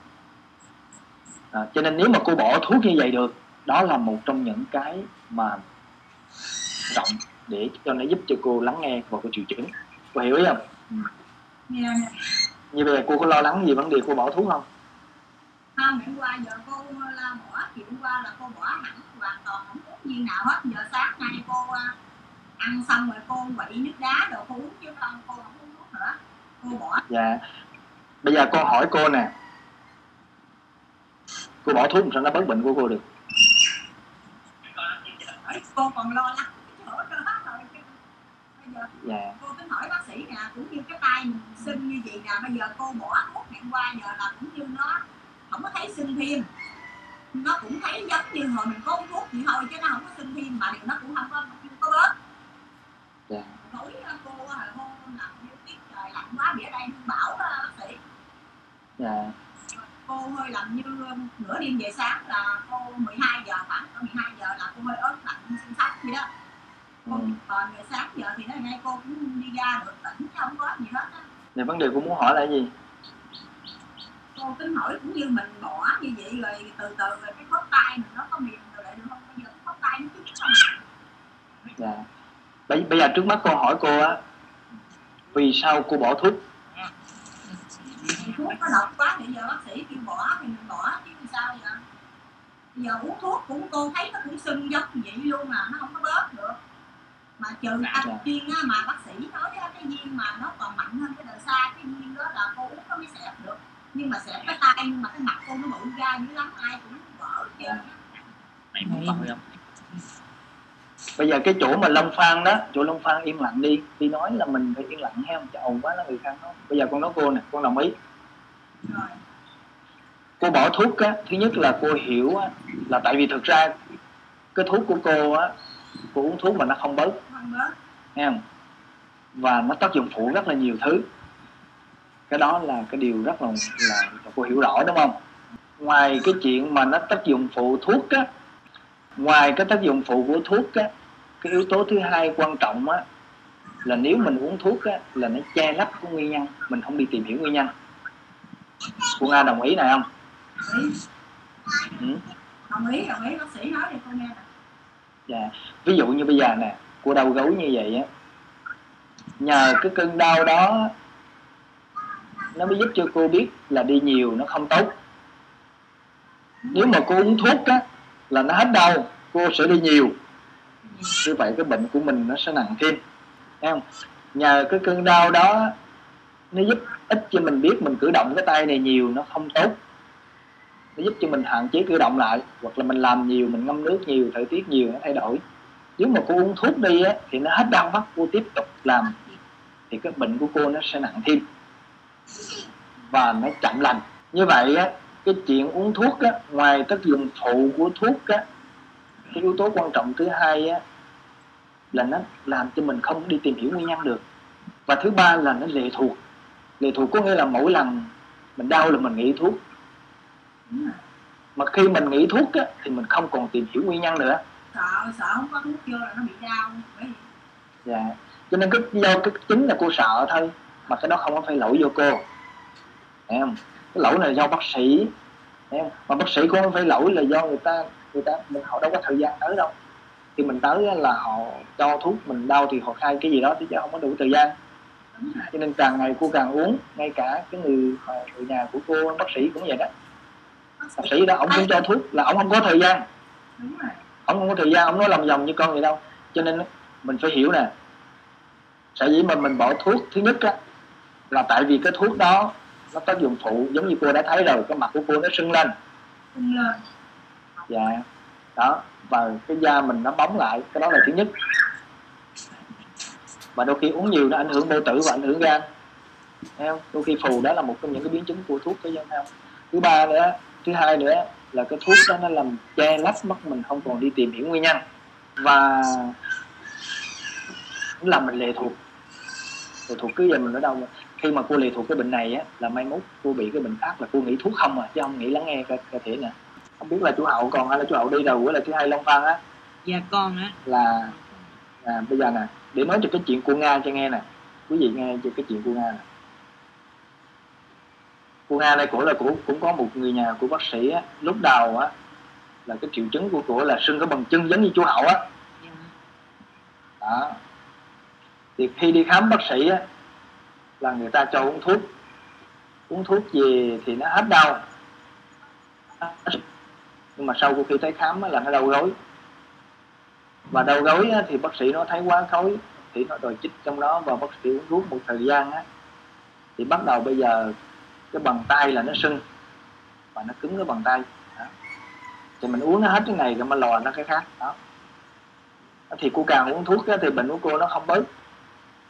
à, cho nên nếu mà cô bỏ thuốc như vậy được đó là một trong những cái mà rộng để cho nó giúp cho cô lắng nghe vào cái triệu chứng. Cô hiểu ý không? Nghe nè. như bây giờ cô có lo lắng gì vấn đề cô bỏ thuốc không? Không hôm qua giờ cô la bỏ thì hôm qua là cô bỏ hẳn hoàn toàn không uống viên nào hết. Giờ sáng nay cô à, ăn xong rồi cô quậy nước đá đồ cô uống chứ không cô không uống thuốc nữa. Cô bỏ. Dạ. Bây giờ con hỏi cô nè cô bỏ thuốc sao nó bớt bệnh của cô được. Cô còn lo lắng dạ. cô tính hỏi bác sĩ nè cũng như cái tay mình sưng như vậy nè bây giờ cô bỏ thuốc ngày hôm qua giờ là cũng như nó không có thấy sưng thêm. Nó cũng thấy giống như hồi mình có uống thuốc vậy thôi chứ nó không có sưng thêm mà điều nó cũng không có không có bớt. Dạ. Tối ờ, cô hồi hôm làm như tiết trời lạnh quá ở đây bảo đó, bác sĩ. Dạ cô hơi lạnh như um, nửa đêm về sáng là cô 12 giờ khoảng cỡ 12 giờ là cô hơi ớt lạnh xương sắp vậy đó. Cô Ừ. còn về sáng giờ thì ngày nay cô cũng đi ra được tỉnh không có gì hết á. Thì vấn đề cô muốn hỏi là gì? Cô tính hỏi cũng như mình bỏ như vậy rồi từ từ rồi cái khớp tay mình nó có mềm rồi lại được không? Bây giờ khớp tay nó chút không dạ. Bây, bây giờ trước mắt cô hỏi cô á vì sao cô bỏ thuốc? Thuốc nó độc quá thì giờ bác sĩ kêu bỏ thì mình bỏ chứ làm sao vậy bây giờ uống thuốc cũng cô thấy nó cũng sưng giống vậy luôn mà nó không có bớt được mà trừ Dạ. anh chuyên á, mà bác sĩ nói á, cái viên mà nó còn mạnh hơn cái đời xa cái viên đó là cô uống nó mới xẹp được. Nhưng mà xẹp cái tay nhưng mà cái mặt cô nó bự ra dữ lắm ai cũng vỡ á. mày muốn tội không? Bây giờ cái chỗ mà Long Phan đó chỗ Long Phan yên lặng đi. Đi nói là mình phải yên lặng hay không ồn quá là người khác nói. Bây giờ con nói cô nè con đồng ý. Rồi cô bỏ thuốc á thứ nhất là cô hiểu á là tại vì thực ra cái thuốc của cô á cô uống thuốc mà nó không bớt. Nghe không? Và nó tác dụng phụ rất là nhiều thứ. Cái đó là cái điều rất là là, là cô hiểu rõ đúng không? Ngoài cái chuyện mà nó tác dụng phụ thuốc á ngoài cái tác dụng phụ của thuốc á cái yếu tố thứ hai quan trọng á là nếu mình uống thuốc á là nó che lấp cái nguyên nhân mình không đi tìm hiểu nguyên nhân. Cô nga đồng ý này không đồng ý ừ? đồng ý đồng ý bác sĩ nói thì cô nghe nè Dạ. Ví dụ như bây giờ nè, cô đau gấu như vậy á, nhờ cái cơn đau đó nó mới giúp cho cô biết là đi nhiều nó không tốt. Nếu mà cô uống thuốc á là nó hết đau, cô sẽ đi nhiều. Như vậy cái bệnh của mình nó sẽ nặng thêm. Thấy không? Nhờ cái cơn đau đó nó giúp ích cho mình biết mình cử động cái tay này nhiều nó không tốt nó giúp cho mình hạn chế cử động lại, hoặc là mình làm nhiều, mình ngâm nước nhiều, thời tiết nhiều, nó thay đổi. Nếu mà cô uống thuốc đi á, thì nó hết đau mắt, cô tiếp tục làm thì cái bệnh của cô nó sẽ nặng thêm. Và nó chậm lành. Như vậy á, cái chuyện uống thuốc á, ngoài tác dụng phụ của thuốc á, cái yếu tố quan trọng thứ hai á, là nó làm cho mình không đi tìm hiểu nguyên nhân được. Và thứ ba là nó lệ thuộc. Lệ thuộc có nghĩa là mỗi lần mình đau là mình nghĩ thuốc mà khi mình nghĩ thuốc á, thì mình không còn tìm hiểu nguyên nhân nữa. Sợ sợ không có thuốc vô là nó bị đau dạ. Cho nên cái do cái chính là cô sợ thôi mà cái đó không có phải lỗi vô cô. Thấy không? Cái lỗi này là do bác sĩ. Thấy không? mà bác sĩ cũng không phải lỗi là do người ta người ta mình họ đâu có thời gian tới đâu. Khi mình tới là họ cho thuốc mình đau thì họ khai cái gì đó chứ không có đủ thời gian. Cho nên càng ngày cô càng uống ngay cả cái người người nhà của cô bác sĩ cũng vậy đó bác sĩ đó ông cũng cho thuốc là ông không có thời gian. Đúng rồi. Ông không có thời gian ông nói lòng vòng như con vậy đâu. Cho nên mình phải hiểu nè. Sở dĩ mà mình bỏ thuốc thứ nhất á là tại vì cái thuốc đó nó tác dụng phụ giống như cô đã thấy rồi cái mặt của cô nó sưng lên. Dạ. Đó và cái da mình nó bóng lại cái đó là thứ nhất. Và đôi khi uống nhiều nó ảnh hưởng bao tử và ảnh hưởng gan. Thấy không? Đôi khi phù đó là một trong những cái biến chứng của thuốc cái dân không? Thứ ba nữa thứ hai nữa là cái thuốc đó nó làm che lấp mắt mình không còn đi tìm hiểu nguyên nhân. Và làm mình lệ thuộc. Lệ thuộc cứ giờ mình ở đâu mà. khi mà cô lệ thuộc cái bệnh này á là mai mốt cô bị cái bệnh khác là cô nghĩ thuốc không à chứ không nghĩ lắng nghe cơ, cơ thể nè. Không biết là chú hậu còn hay là chú hậu đi rồi với là thứ hai long phan á. Dạ con á. Là à, bây giờ nè để nói cho cái chuyện của nga cho nghe nè. Quý vị nghe cho cái chuyện của nga nè cô nga đây cổ là cổ cũng có một người nhà của bác sĩ á, lúc đầu á là cái triệu chứng của cổ là sưng cái bằng chân giống như chú hậu á. Đó. Thì khi đi khám bác sĩ á là người ta cho uống thuốc. Uống thuốc gì thì nó hết đau. Nhưng mà sau khi tới khám á, là nó đau gối. Và đau gối á, thì bác sĩ nó thấy quá khối thì nó đòi chích trong đó và bác sĩ uống thuốc một thời gian á. Thì bắt đầu bây giờ cái bàn tay là nó sưng và nó cứng cái bàn tay. Đó. thì mình uống nó hết cái này rồi mới lò nó cái khác. Đó. Thì cô càng uống thuốc thì bệnh của cô nó không bớt.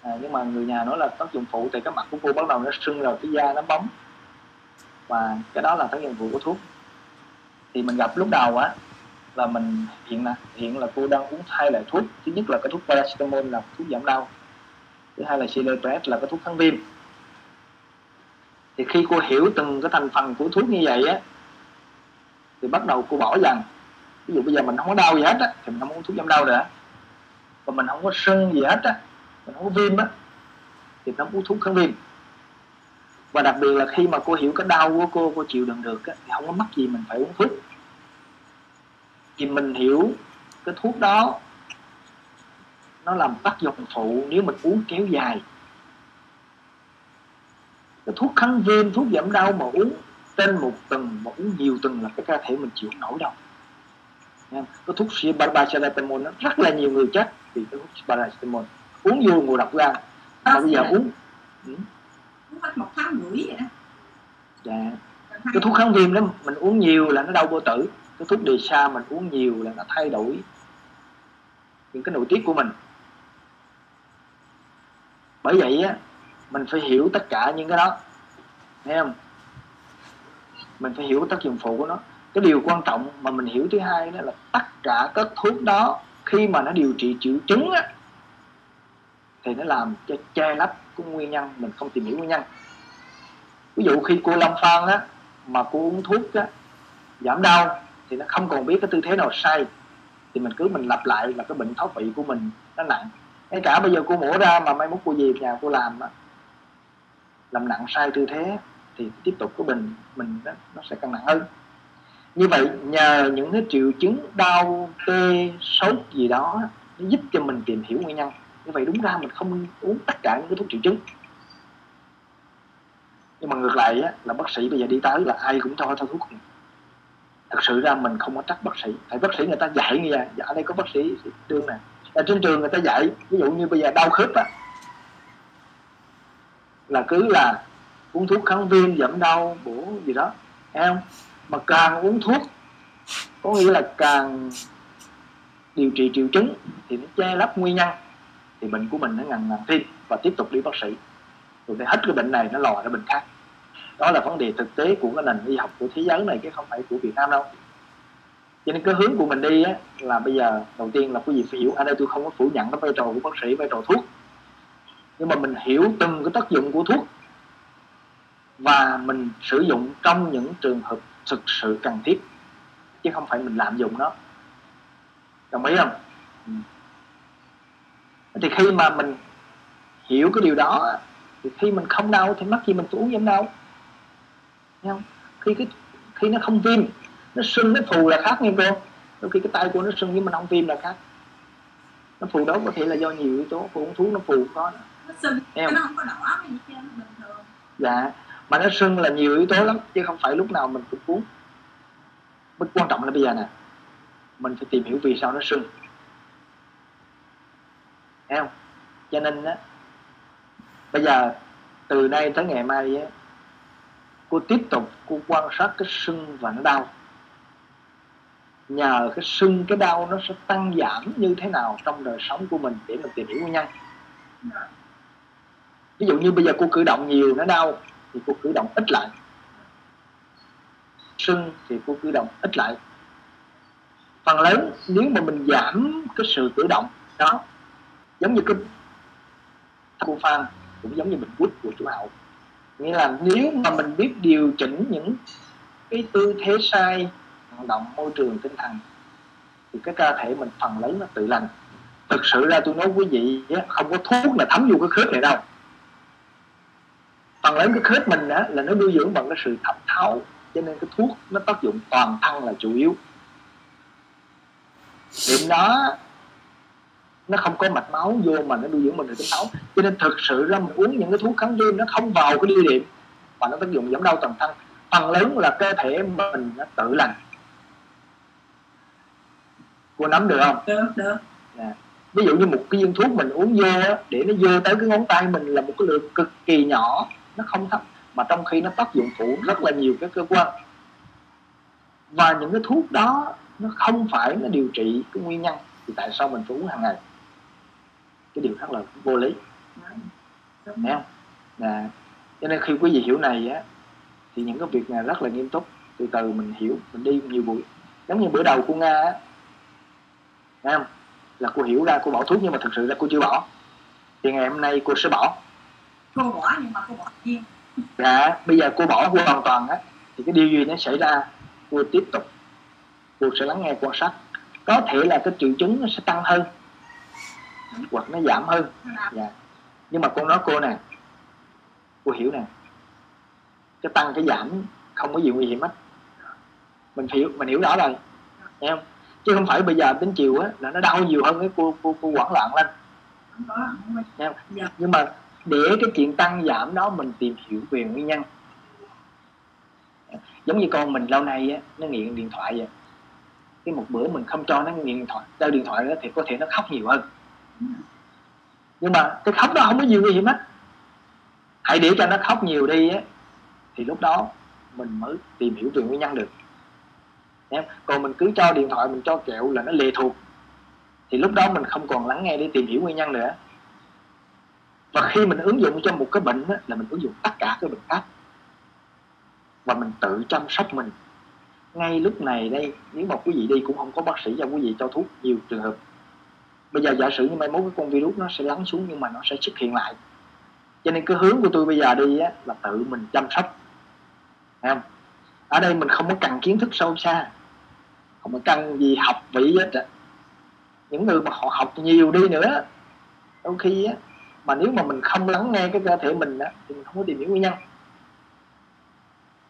À, nhưng mà người nhà nói là tác dụng phụ thì cái mặt của cô bắt đầu nó sưng rồi cái da nó bóng. Và cái đó là tác dụng phụ của thuốc. Thì mình gặp lúc đầu á là mình hiện là hiện là cô đang uống hai loại thuốc. Thứ nhất là cái thuốc paracetamol là thuốc giảm đau. Thứ hai là Cilepres là cái thuốc kháng viêm thì khi cô hiểu từng cái thành phần của thuốc như vậy á thì bắt đầu cô bỏ dần ví dụ bây giờ mình không có đau gì hết á thì mình không uống thuốc giảm đau nữa. Và mình không có sưng gì hết á mình không có viêm á thì nó uống thuốc kháng viêm. Và đặc biệt là khi mà cô hiểu cái đau của cô cô chịu đựng được á, thì không có mắc gì mình phải uống thuốc. Thì mình hiểu cái thuốc đó nó làm tác dụng phụ nếu mình uống kéo dài cái thuốc kháng viêm thuốc giảm đau mà uống trên một tuần mà uống nhiều tuần là cái cơ thể mình chịu nổi đâu. Nha. cái thuốc paracetamol nó rất là nhiều người chết vì cái thuốc paracetamol. Uống vô ngộ độc gan. Mà bây giờ uống ừ, uống hết một tháng rưỡi vậy đó. Dạ. cái thuốc kháng viêm đó mình uống nhiều là nó đau vô tử. Cái thuốc đề xa mình uống nhiều là nó thay đổi những cái nội tiết của mình. Bởi vậy á mình phải hiểu tất cả những cái đó. Thấy không? Mình phải hiểu tác dụng phụ của nó. Cái điều quan trọng mà mình hiểu thứ hai đó là tất cả các thuốc đó khi mà nó điều trị triệu chứng á, thì nó làm cho che lấp cái nguyên nhân, mình không tìm hiểu nguyên nhân. Ví dụ khi cô lâm phan á, mà cô uống thuốc á, giảm đau, thì nó không còn biết cái tư thế nào sai, thì mình cứ mình lặp lại là cái bệnh thoát vị của mình nó nặng. Ngay cả bây giờ cô mổ ra mà mai mốt cô về nhà cô làm á làm nặng sai tư thế thì tiếp tục cái mình mình đó, nó sẽ càng nặng hơn. Như vậy nhờ những cái triệu chứng đau tê sốt gì đó nó giúp cho mình tìm hiểu nguyên nhân. Như vậy đúng ra mình không uống tất cả những cái thuốc triệu chứng. Nhưng mà ngược lại á, là bác sĩ bây giờ đi tới là ai cũng cho theo thuốc thực sự ra mình không có trách bác sĩ. Tại bác sĩ người ta dạy như vậy dạ ở đây có bác sĩ trương nè. Ở trên trường người ta dạy ví dụ như bây giờ đau khớp á là cứ là uống thuốc kháng viêm giảm đau bổ gì đó thấy không? Mà càng uống thuốc có nghĩa là càng điều trị triệu chứng thì nó che lấp nguyên nhân thì bệnh của mình nó ngằn ngằn thêm và tiếp tục đi bác sĩ. Rồi để hết cái bệnh này nó lò ra bệnh khác. Đó là vấn đề thực tế của cái nền y học của thế giới này chứ không phải của Việt Nam đâu. Cho nên cái hướng của mình đi á, là bây giờ đầu tiên là quý vị phải hiểu ở đây tôi không có phủ nhận cái vai trò của bác sĩ vai trò thuốc nhưng mà mình hiểu từng cái tác dụng của thuốc. Và mình sử dụng trong những trường hợp thực sự cần thiết, chứ không phải mình lạm dụng nó. Đồng ý không? Ừ. Thì khi mà mình hiểu cái điều đó, thì khi mình không đau thì mắc gì mình phải uống giảm đau. Thấy không? Khi cái, khi nó không viêm, nó sưng, nó phù là khác nghe cô. Đôi khi cái tay của nó sưng nhưng mà nó không viêm là khác. Nó phù đó có thể là do nhiều yếu tố phù uống thuốc nó phù, có. đó sưng. Em. nó không có đỏ trơn nó bình thường. Dạ. Mà nó sưng là nhiều yếu tố lắm chứ không phải lúc nào mình cũng uống. Bất quan trọng là bây giờ nè mình phải tìm hiểu vì sao nó sưng. Thấy không? Cho nên á bây giờ từ nay tới ngày mai á cô tiếp tục cô quan sát cái sưng và nó đau. Nhờ cái sưng cái đau nó sẽ tăng giảm như thế nào trong đời sống của mình để mình tìm hiểu nguyên nhân ví dụ như bây giờ cô cử động nhiều nó đau thì cô cử động ít lại. Sưng thì cô cử động ít lại. Phần lớn nếu mà mình giảm cái sự cử động, đó, giống như cái cô phan cũng giống như mình quýt của chủ hậu. Nghĩa là nếu mà mình biết điều chỉnh những cái tư thế sai hoạt động môi trường tinh thần, thì cái cơ thể mình phần lớn nó tự lành. Thực sự ra tôi nói quý vị không có thuốc là thấm vô cái khớp này đâu phần lớn cái khớp mình á là nó nuôi dưỡng bằng cái sự thẩm thấu. Cho nên cái thuốc nó tác dụng toàn thân là chủ yếu. Điểm đó nó không có mạch máu vô mà nó nuôi dưỡng mình được thẩm thấu cho nên thực sự ra mình uống những cái thuốc kháng viêm nó không vào cái địa điểm mà nó tác dụng giảm đau toàn thân. Phần lớn là cơ thể mình nó tự lành. Cô nắm được không? Được được. Ví dụ như một cái viên thuốc mình uống vô để nó vô tới cái ngón tay mình là một cái lượng cực kỳ nhỏ nó không thấp mà trong khi nó tác dụng phụ rất là nhiều cái cơ quan. Và những cái thuốc đó nó không phải nó điều trị cái nguyên nhân thì tại sao mình phải uống hàng ngày. Cái điều rất là vô lý. Nghe không? Nè, cho nên khi quý vị hiểu này á, thì những cái việc này rất là nghiêm túc. Từ từ mình hiểu, mình đi nhiều buổi. Giống như bữa đầu của nga á. Nghe không? Là cô hiểu ra cô bỏ thuốc nhưng mà thực sự ra cô chưa bỏ. Thì ngày hôm nay cô sẽ bỏ cô bỏ nhưng mà cô bỏ riêng. Dạ bây giờ cô bỏ hoàn toàn á thì cái điều gì nó xảy ra cô tiếp tục cô sẽ lắng nghe quan sát có thể là cái triệu chứng nó sẽ tăng hơn hoặc nó giảm hơn. Dạ. Nhưng mà con nói cô nè cô hiểu nè cái tăng cái giảm không có gì nguy hiểm hết. Mình hiểu mình hiểu rõ rồi nghe không? Chứ không phải bây giờ đến chiều á là nó đau nhiều hơn cái cô cô cô hoảng loạn lên. Không có không có. Nghe không? Dạ. nhưng mà để cái chuyện tăng giảm đó mình tìm hiểu về nguyên nhân. Giống như con mình lâu nay á, nó nghiện điện thoại vậy. Cái một bữa mình không cho nó nghiện điện thoại, đeo điện thoại đó thì có thể nó khóc nhiều hơn. Nhưng mà cái khóc đó không có gì nguy hiểm hết hãy để cho nó khóc nhiều đi á, thì lúc đó mình mới tìm hiểu về nguyên nhân được. Còn mình cứ cho điện thoại, mình cho kẹo là nó lệ thuộc. Thì lúc đó mình không còn lắng nghe để tìm hiểu nguyên nhân nữa và khi mình ứng dụng cho một cái bệnh đó, là mình ứng dụng tất cả các bệnh khác và mình tự chăm sóc mình. Ngay lúc này đây nếu mà quý vị đi cũng không có bác sĩ cho quý vị cho thuốc nhiều trường hợp. Bây giờ giả sử như mai mốt cái con virus nó sẽ lắng xuống nhưng mà nó sẽ xuất hiện lại. Cho nên cái hướng của tôi bây giờ đi á, là tự mình chăm sóc. Thấy không? ở đây mình không có cần kiến thức sâu xa. Không có cần gì học vị hết á. Những người mà họ học nhiều đi nữa đôi khi á mà nếu mà mình không lắng nghe cái cơ thể mình á thì mình không có tìm hiểu nguyên nhân.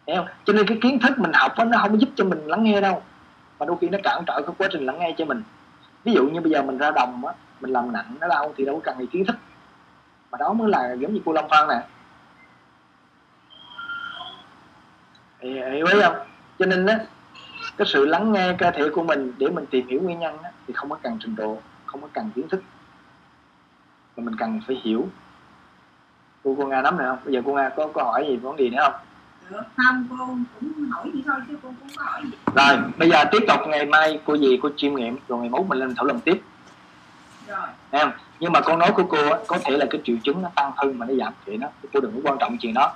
Hiểu không? cho nên cái kiến thức mình học á, nó không giúp cho mình lắng nghe đâu. Mà đôi khi nó cản trở cái quá trình lắng nghe cho mình. Ví dụ như bây giờ mình ra đồng á mình làm nặng nó đau thì đâu có cần gì kiến thức. Mà đó mới là giống như cô Long Phan nè. Hiểu ý không? Cho nên á cái sự lắng nghe cơ thể của mình để mình tìm hiểu nguyên nhân á, thì không có cần trình độ không có cần kiến thức mà mình cần phải hiểu. Cô cô nga nắm này không? Bây giờ cô nga có câu hỏi gì vấn đề nữa không? Được không cô cũng hỏi gì thôi chứ cô cũng có hỏi gì. Rồi bây giờ tiếp tục ngày mai cô gì cô chiêm nghiệm rồi ngày mốt mình lên thảo luận tiếp. Rồi. Không? nhưng mà câu nói của cô á, có thể là cái triệu chứng nó tăng hơn mà nó giảm chuyện đó cô đừng có quan trọng chuyện đó.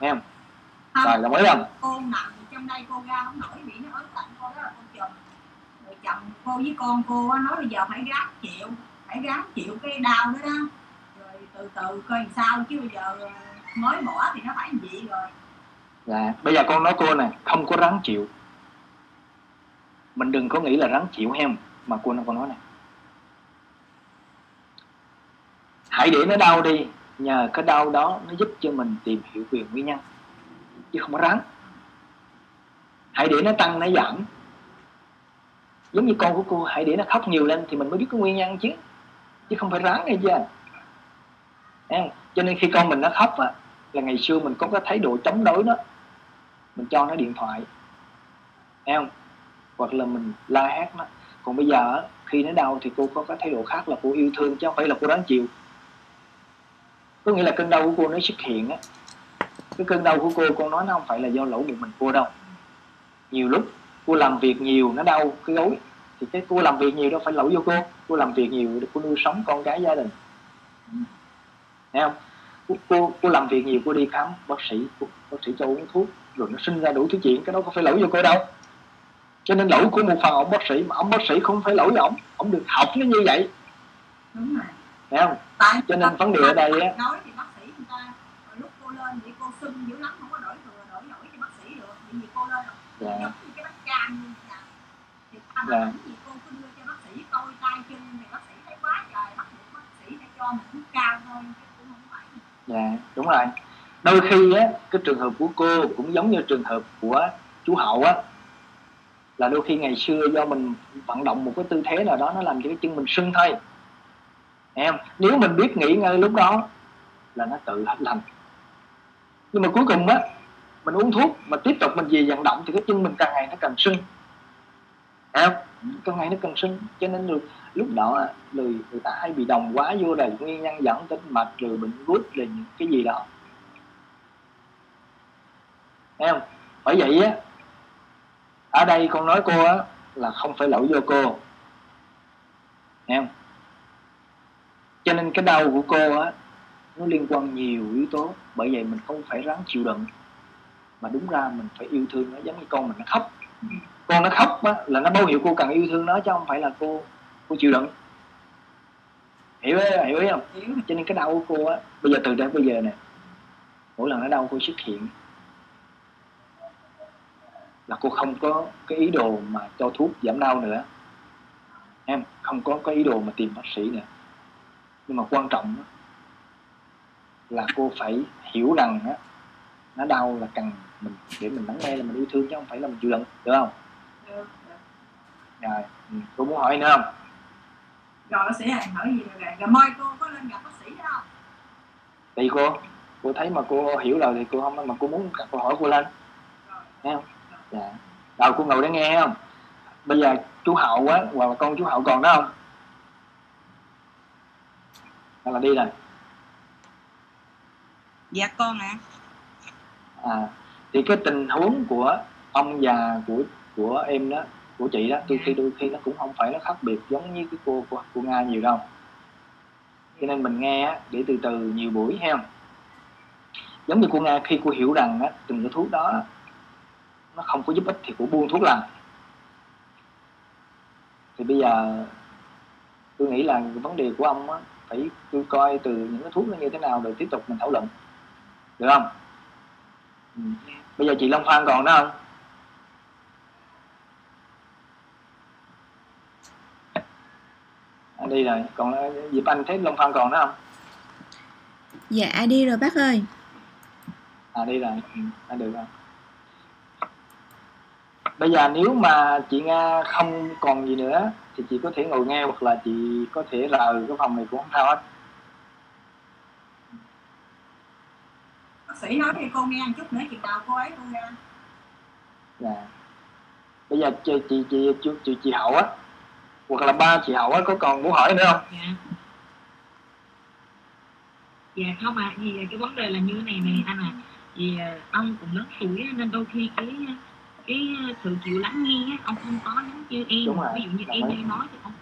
Nghe không? Rồi đồng ý không? cô nằm trong đây cô ra không nổi bị nó ớn lạnh cô đó là cô chồng. Rồi chồng cô với con cô á, nói bây giờ phải ráng chịu phải ráng chịu cái đau đó đó. Rồi từ từ coi làm sao chứ bây giờ ờ, mới bỏ thì nó phải làm gì rồi? Dạ. Bây giờ con nói cô nè không có ráng chịu. Mình đừng có nghĩ là ráng chịu hem mà cô nó con nói nè. Hãy để nó đau đi nhờ cái đau đó nó giúp cho mình tìm hiểu về nguyên nhân chứ không có ráng. Hãy để nó tăng nó giảm. Giống như con của cô hãy để nó khóc nhiều lên thì mình mới biết cái nguyên nhân chứ chứ không phải ráng nghe chưa Thấy cho nên khi con mình nó khóc á là ngày xưa mình có cái thái độ chống đối đó. Mình cho nó điện thoại. Thấy không? Hoặc là mình la hét nó. Còn bây giờ á, khi nó đau thì cô có cái thái độ khác là cô yêu thương chứ không phải là cô đáng chịu. Có nghĩa là cơn đau của cô nó xuất hiện á. Cái cơn đau của cô con nói nó không phải là do lỗi một mình cô đâu. Nhiều lúc cô làm việc nhiều nó đau cái gối thì cái cô làm việc nhiều đâu phải lỗi vô cô. Cô làm việc nhiều để cô nuôi sống con cái gia đình. Thấy không? Cô, cô, cô làm việc nhiều cô đi khám bác sĩ cô, bác sĩ cho uống thuốc rồi nó sinh ra đủ thứ chuyện cái đó có phải lỗi vô cô đâu. Cho nên lỗi của một phần ông bác sĩ mà ông bác sĩ không phải lỗi ông ông được học nó như vậy. Đúng rồi. Thấy không? Tại Cho nên vấn đề ở đây á- nói thì bác sĩ người ta lúc cô lên thì cô sưng dữ lắm không có đổi thừa đổi nổi cho bác sĩ được vì cô lên dạ giống như cái bát cam như thế nào thì ta Dạ. gì cô cứ đưa cho bác sĩ coi tay chân thì bác sĩ thấy quá trời bắt buộc bác sĩ phải cho một thuốc cao thôi chứ cũng không phải. Dạ đúng rồi. Đôi khi á cái trường hợp của cô cũng giống như trường hợp của chú hậu á. Là đôi khi ngày xưa do mình vận động một cái tư thế nào đó nó làm cho cái chân mình sưng thôi. Em nếu mình biết nghỉ ngơi lúc đó là nó tự hết lành. Nhưng mà cuối cùng á mình uống thuốc mà tiếp tục mình về vận động thì cái chân mình càng ngày nó càng sưng em con này nó cần sưng cho nên được lúc đó người người ta hay bị đồng quá vô là nguyên nhân dẫn đến mạch rồi bệnh gút là những cái gì đó. Thấy không? Bởi vậy á, ở đây con nói cô á, là không phải lỗi vô cô. Thấy không? Cho nên cái đau của cô á, nó liên quan nhiều yếu tố. Bởi vậy mình không phải ráng chịu đựng. Mà đúng ra mình phải yêu thương nó, giống như con mình nó khóc con nó khóc á, là nó báo hiệu cô cần yêu thương nó chứ không phải là cô cô chịu đựng. Hiểu ấy, hiểu ý không? Hiểu. Cho nên cái đau của cô á bây giờ từ đây bây giờ nè mỗi lần nó đau cô xuất hiện là cô không có cái ý đồ mà cho thuốc giảm đau nữa. Em không có cái ý đồ mà tìm bác sĩ nữa. Nhưng mà quan trọng á, là cô phải hiểu rằng á nó đau là cần mình để mình lắng nghe là mình yêu thương chứ không phải là mình chịu đựng được không. Rồi ừ. cô muốn hỏi nữa không? Rồi bác sĩ này hỏi gì rồi rồi mai cô có lên gặp bác sĩ đó không thì cô cô thấy mà cô hiểu rồi thì cô không mà cô muốn đặt câu hỏi cô lên. Nghe không? Dạ. Rồi cô ngồi để nghe không? Bây giờ chú hậu á hoặc là con chú hậu còn đó không? Hay là đi rồi. Dạ con ạ. À thì cái tình huống của ông già của của em đó của chị đó đôi khi đôi khi nó cũng không phải nó khác biệt giống như cái cô của của nga nhiều đâu. Cho nên mình nghe để từ từ nhiều buổi ha. Giống như cô nga khi cô hiểu rằng á, từng cái thuốc đó nó không có giúp ích thì cô buông thuốc làm thì bây giờ tôi nghĩ là vấn đề của ông á, phải tôi coi từ những cái thuốc nó như thế nào rồi tiếp tục mình thảo luận. Được không? Ừ. bây giờ chị Long Phan còn đó không? Đi rồi. Còn Diệp Anh thấy Long Phan còn đó không? Dạ đi rồi bác ơi. à đi rồi. Ừ, à, được rồi. Bây giờ nếu mà chị Nga không còn gì nữa thì chị có thể ngồi nghe hoặc là chị có thể rời cái phòng này cũng không sao hết. Bác sĩ nói thì cô nghe một chút nữa chị đào cô ấy cô nghe dạ. Bây giờ chị chị chị chị, chị, chị hậu á hoặc là ba chị hậu á có còn muốn hỏi nữa không? Dạ. Dạ không ạ. Thì cái vấn đề là như này nè anh à vì ờ, ông cũng lớn tuổi nên đôi khi cái cái sự chịu lắng nghe á, ông không có giống như em. Ví dụ như em hay nói thì ông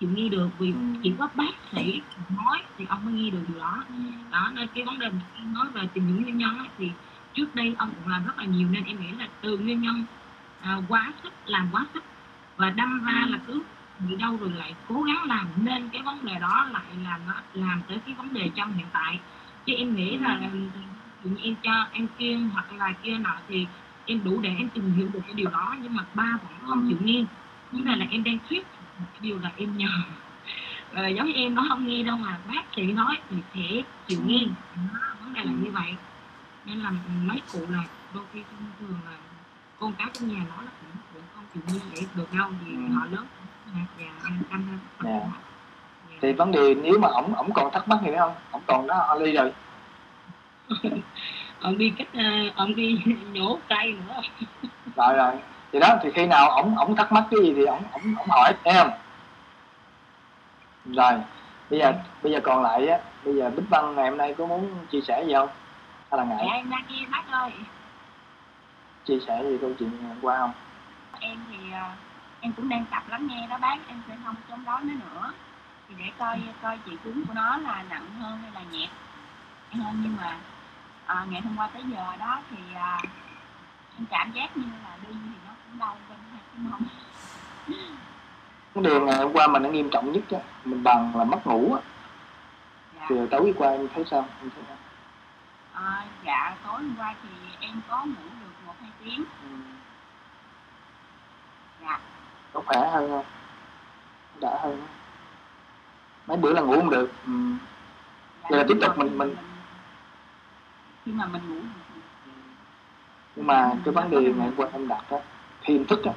chịu nghe được vì chỉ có bác sĩ nói thì ông mới nghe được điều đó. Đó nên cái vấn đề nói về tìm những nguyên nhân thì trước đây ông cũng làm rất là nhiều nên em nghĩ là từ nguyên nhân à, quá sức làm quá sức và đâm ra là cứ bị đâu rồi lại cố gắng làm. Nên cái vấn đề đó lại làm nó làm tới cái vấn đề trong hiện tại. Chứ em nghĩ là dụ như em cho em kiêng hoặc là kia nọ thì em đủ để em tìm hiểu được cái điều đó. Nhưng mà ba vẫn không chịu nghe vấn đề là em đang thuyết một cái điều là em nhờ. [laughs] Ờ, giống như em nó không nghe đâu mà bác sĩ nói thì sẽ chịu nghe đó, vấn đề là như vậy. Nên là mấy cụ là đôi khi thường là con cái trong nhà nó là chịu nghe vậy được đâu vì Ừ. họ lớn và hơn. Dạ. thì vấn đề nếu mà ổng ổng còn thắc mắc gì nữa không? Ổng còn đó ly rồi. [laughs] Ông đi cách ờ, ông đi [laughs] nhổ cây nữa. Rồi rồi. Thì đó thì khi nào ổng ổng thắc mắc cái gì thì ổng ổng ổng hỏi không? Rồi bây giờ bây giờ còn lại á bây giờ bích văn ngày hôm nay có muốn chia sẻ gì không? Hay là dạ ngại em đang nghe bác ơi. Chia sẻ gì câu chuyện hôm qua không em thì ờ, em cũng đang tập lắng nghe đó bác em sẽ không chống đối nó nữa. Thì để coi coi triệu chứng của nó là nặng hơn hay là nhẹ. Hơn nhưng mà ờ, ngày hôm qua tới giờ đó thì ờ, em cảm giác như là đi thì nó cũng đau bên hai cái mông vấn đề ngày hôm qua mình nó nghiêm trọng nhất á mình bằng là mất ngủ á. Dạ. thì tối qua em thấy sao? Em thấy sao? Ờ, dạ tối hôm qua thì em có ngủ được một hai tiếng. Ừ. dạ có khỏe hơn không? Đã hơn mấy bữa là ngủ không được. Ừ. dạ, Vậy là tiếp tục mình- mình- khi mà mình ngủ thì nhưng mà cái vấn đề ngày hôm qua em đặt á khi em thức á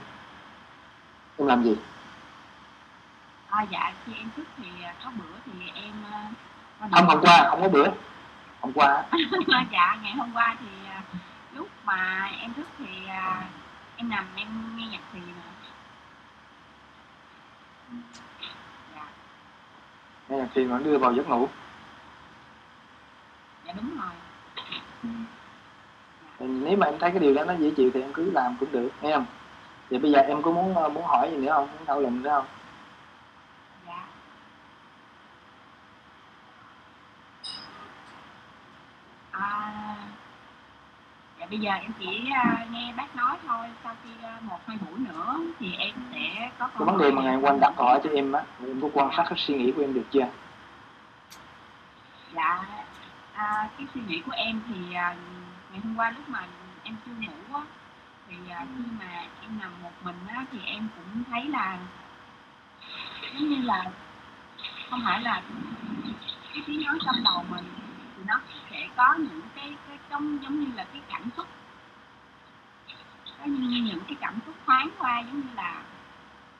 em làm gì? À, dạ khi em thức thì à, có bữa thì em à, không hôm qua không có bữa. Hôm qua [laughs] dạ ngày hôm qua thì à, lúc mà em thức thì em nằm em nghe nhạc thiền hay là khi mà đưa vào giấc ngủ. Dạ đúng rồi. Ừ. Nếu mà em thấy cái điều đó nó dễ chịu thì em cứ làm cũng được nghe không? Vậy bây giờ em có muốn ờ, muốn hỏi gì nữa không? Muốn thảo luận nữa không? Dạ. À, bây giờ em chỉ à, nghe bác nói thôi sau khi à, một hai buổi nữa thì em sẽ có cái vấn đề mà ngày hôm qua anh đặt câu hỏi cho em á em có quan sát cái suy nghĩ của em được chưa? Dạ à, cái suy nghĩ của em thì à, ngày hôm qua lúc mà em chưa ngủ á thì khi mà em nằm một mình á thì em cũng thấy là giống như là không phải là cái tiếng nói trong đầu mình thì nó sẽ có những cái cái trong giống như là cái cảm xúc có như những cái cảm xúc thoáng qua giống như là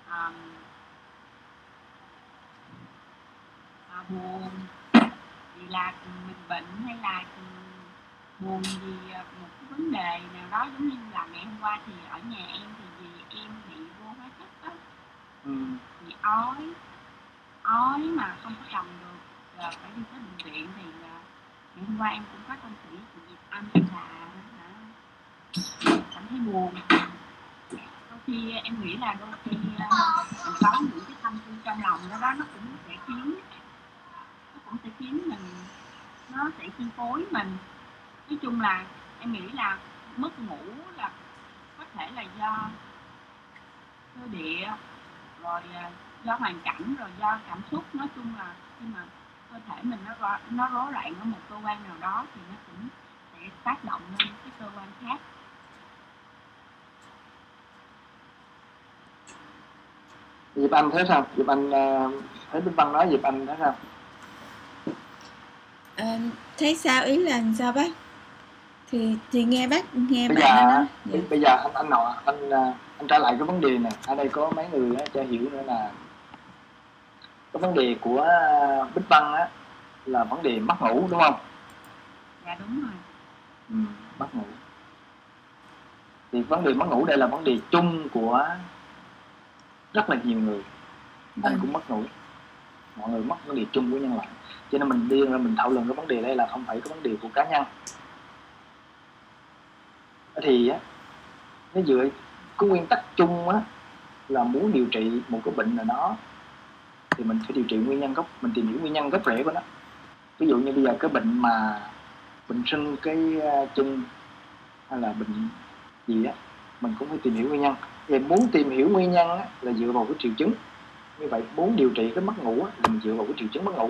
à, à, buồn vì là mình bệnh hay là buồn vì à, một cái vấn đề nào đó giống như là ngày hôm qua thì ở nhà em thì vì em bị vô hóa chất á ừ. bị ói ói mà không có cầm được rồi phải đi tới bệnh viện thì à, ngày hôm qua em cũng có tâm thủy chị Diệp Anh là hả, cảm thấy buồn. Đôi khi em nghĩ là đôi khi ờ, mình có những cái tâm tư trong lòng đó, đó nó cũng sẽ khiến nó cũng sẽ khiến mình nó sẽ chi phối mình. Nói chung là em nghĩ là mất ngủ là có thể là do cơ địa rồi ờ, do hoàn cảnh rồi do cảm xúc. Nói chung là khi mà cơ thể mình nó nó rối loạn ở một cơ quan nào đó thì nó cũng sẽ tác động lên cái cơ quan khác. Diệp Anh thấy sao? Diệp Anh ờ, thấy Bích Văn nói Diệp Anh thấy sao? Ờ, thấy sao? Ý là sao bác? Thì thì nghe bác nghe bây bạn giờ nói. Dạ. bây- bây giờ anh anh nọ anh ờ, anh trả lại cái vấn đề này ở đây có mấy người á, cho hiểu nữa là cái vấn đề của Bích Văn á là vấn đề mất ngủ đúng không? Dạ đúng rồi. Ừ, mất ngủ. Thì vấn đề mất ngủ đây là vấn đề chung của rất là nhiều người. Anh Vâng. cũng mất ngủ. Mọi người mất vấn đề chung của nhân loại. Cho nên mình đi ra mình thảo luận cái vấn đề đây là không phải cái vấn đề của cá nhân. Thì á nó dựa cái nguyên tắc chung á là muốn điều trị một cái bệnh nào đó thì mình phải điều trị nguyên nhân gốc mình tìm hiểu nguyên nhân gốc rễ của nó. Ví dụ như bây giờ cái bệnh mà bệnh sưng cái ờ, chân hay là bệnh gì á mình cũng phải tìm hiểu nguyên nhân. Thì muốn tìm hiểu nguyên nhân á, là dựa vào cái triệu chứng. Như vậy muốn điều trị cái mất ngủ á, là mình dựa vào cái triệu chứng mất ngủ.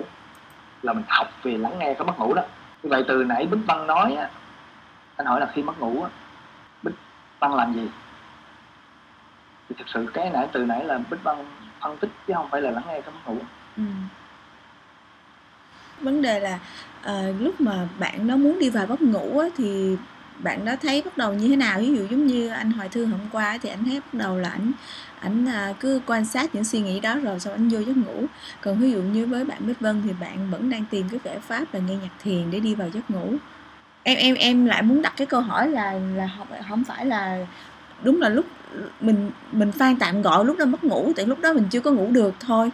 Là mình học về lắng nghe cái mất ngủ đó. Như vậy từ nãy bích Băng nói á, anh hỏi là khi mất ngủ á, bích Băng làm gì? Thì thực sự cái nãy từ nãy là bích Băng phân tích chứ không phải là lắng nghe cấm ngủ Ừ. vấn đề là à, lúc mà bạn nó muốn đi vào giấc ngủ á, thì bạn đã thấy bắt đầu như thế nào? Ví dụ giống như anh Hoài Thư hôm qua thì anh thấy bắt đầu là ảnh ảnh ờ, cứ quan sát những suy nghĩ đó rồi sau anh vô giấc ngủ. Còn ví dụ như với bạn Bích Vân thì bạn vẫn đang tìm cái giải pháp là nghe nhạc thiền để đi vào giấc ngủ. Em em em lại muốn đặt cái câu hỏi là là không, không phải là đúng là lúc mình mình phan tạm gọi lúc đó mất ngủ, tại lúc đó mình chưa có ngủ được thôi.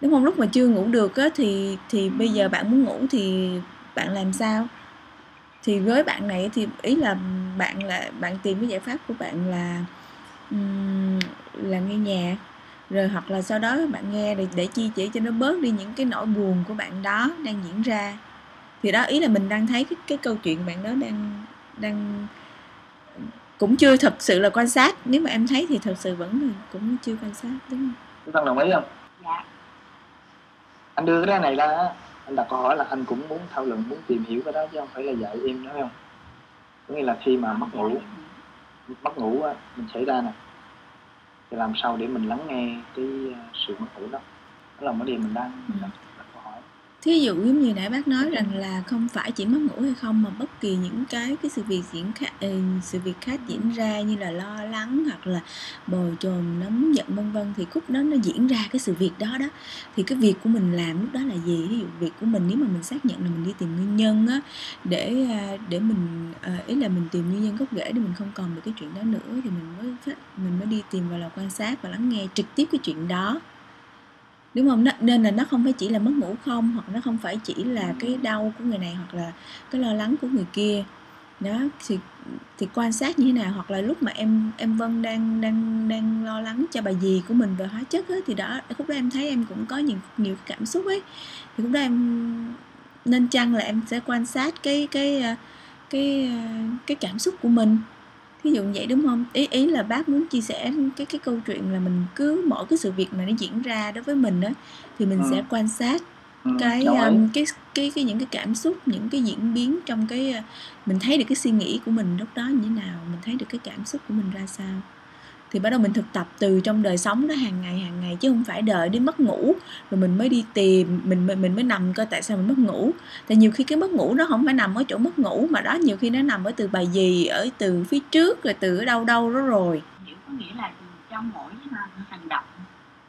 Đúng không? Lúc mà chưa ngủ được á, thì thì bây giờ bạn muốn ngủ thì bạn làm sao? Thì với bạn này thì ý là bạn là, bạn tìm cái giải pháp của bạn là là nghe nhạc, rồi hoặc là sau đó bạn nghe để để chi chỉ cho nó bớt đi những cái nỗi buồn của bạn đó đang diễn ra. Thì đó, ý là mình đang thấy cái cái câu chuyện bạn đó đang đang cũng chưa thật sự là quan sát. Nếu mà em thấy thì thật sự vẫn cũng chưa quan sát đúng không? Văn đồng ý không? Dạ. Anh đưa cái này ra anh đặt câu hỏi là anh cũng muốn thảo luận muốn tìm hiểu cái đó chứ không phải là dạy em đó không? Có nghĩa là khi mà mất ngủ mất ngủ á, mình xảy ra nè thì làm sao để mình lắng nghe cái ờ, sự mất ngủ đó? Đó là vấn đề mình đang Ừ. đặt, đặt câu hỏi thí dụ giống như nãy bác nói rằng là không phải chỉ mất ngủ hay không mà bất kỳ những cái cái sự việc diễn khác ừ, sự việc khác diễn ra như là lo lắng hoặc là bồi chồn, nóng giận, vân vân, thì khúc đó nó diễn ra cái sự việc đó đó. Thì cái việc của mình làm lúc đó là gì? Ví dụ việc của mình, nếu mà mình xác nhận là mình đi tìm nguyên nhân á, để à, để mình à, ý là mình tìm nguyên nhân gốc rễ để mình không còn được cái chuyện đó nữa, thì mình mới phát, mình mới đi tìm vào là quan sát và lắng nghe trực tiếp cái chuyện đó đúng không? Nó- nên là nó không phải chỉ là mất ngủ không hoặc nó không phải chỉ là cái đau của người này hoặc là cái lo lắng của người kia. Đó thì thì quan sát như thế nào? Hoặc là lúc mà em em Vân đang đang đang lo lắng cho bà dì của mình về hóa chất ấy, thì đó lúc đó em thấy em cũng có nhiều nhiều cảm xúc ấy. Thì lúc đó em nên chăng là em sẽ quan sát cái cái ờ, cái cái cái cảm xúc của mình? Thí dụ vậy đúng không? Ý ý là bác muốn chia sẻ cái cái câu chuyện là mình cứ mỗi cái sự việc mà nó diễn ra đối với mình á thì mình Ừ. sẽ quan sát ừ, cái um, cái cái cái những cái cảm xúc những cái diễn biến trong cái uh, mình thấy được cái suy nghĩ của mình lúc đó như thế nào mình thấy được cái cảm xúc của mình ra sao thì bắt đầu mình thực tập từ trong đời sống đó hàng ngày hàng ngày chứ không phải đợi đến mất ngủ. Rồi mình mới đi tìm mình mình mình mới nằm coi tại sao mình mất ngủ. Tại nhiều khi cái mất ngủ nó không phải nằm ở chỗ mất ngủ mà đó nhiều khi nó nằm ở từ bài gì ở từ phía trước rồi từ ở đâu đâu đó rồi. Hiểu có nghĩa là trong mỗi hành hành động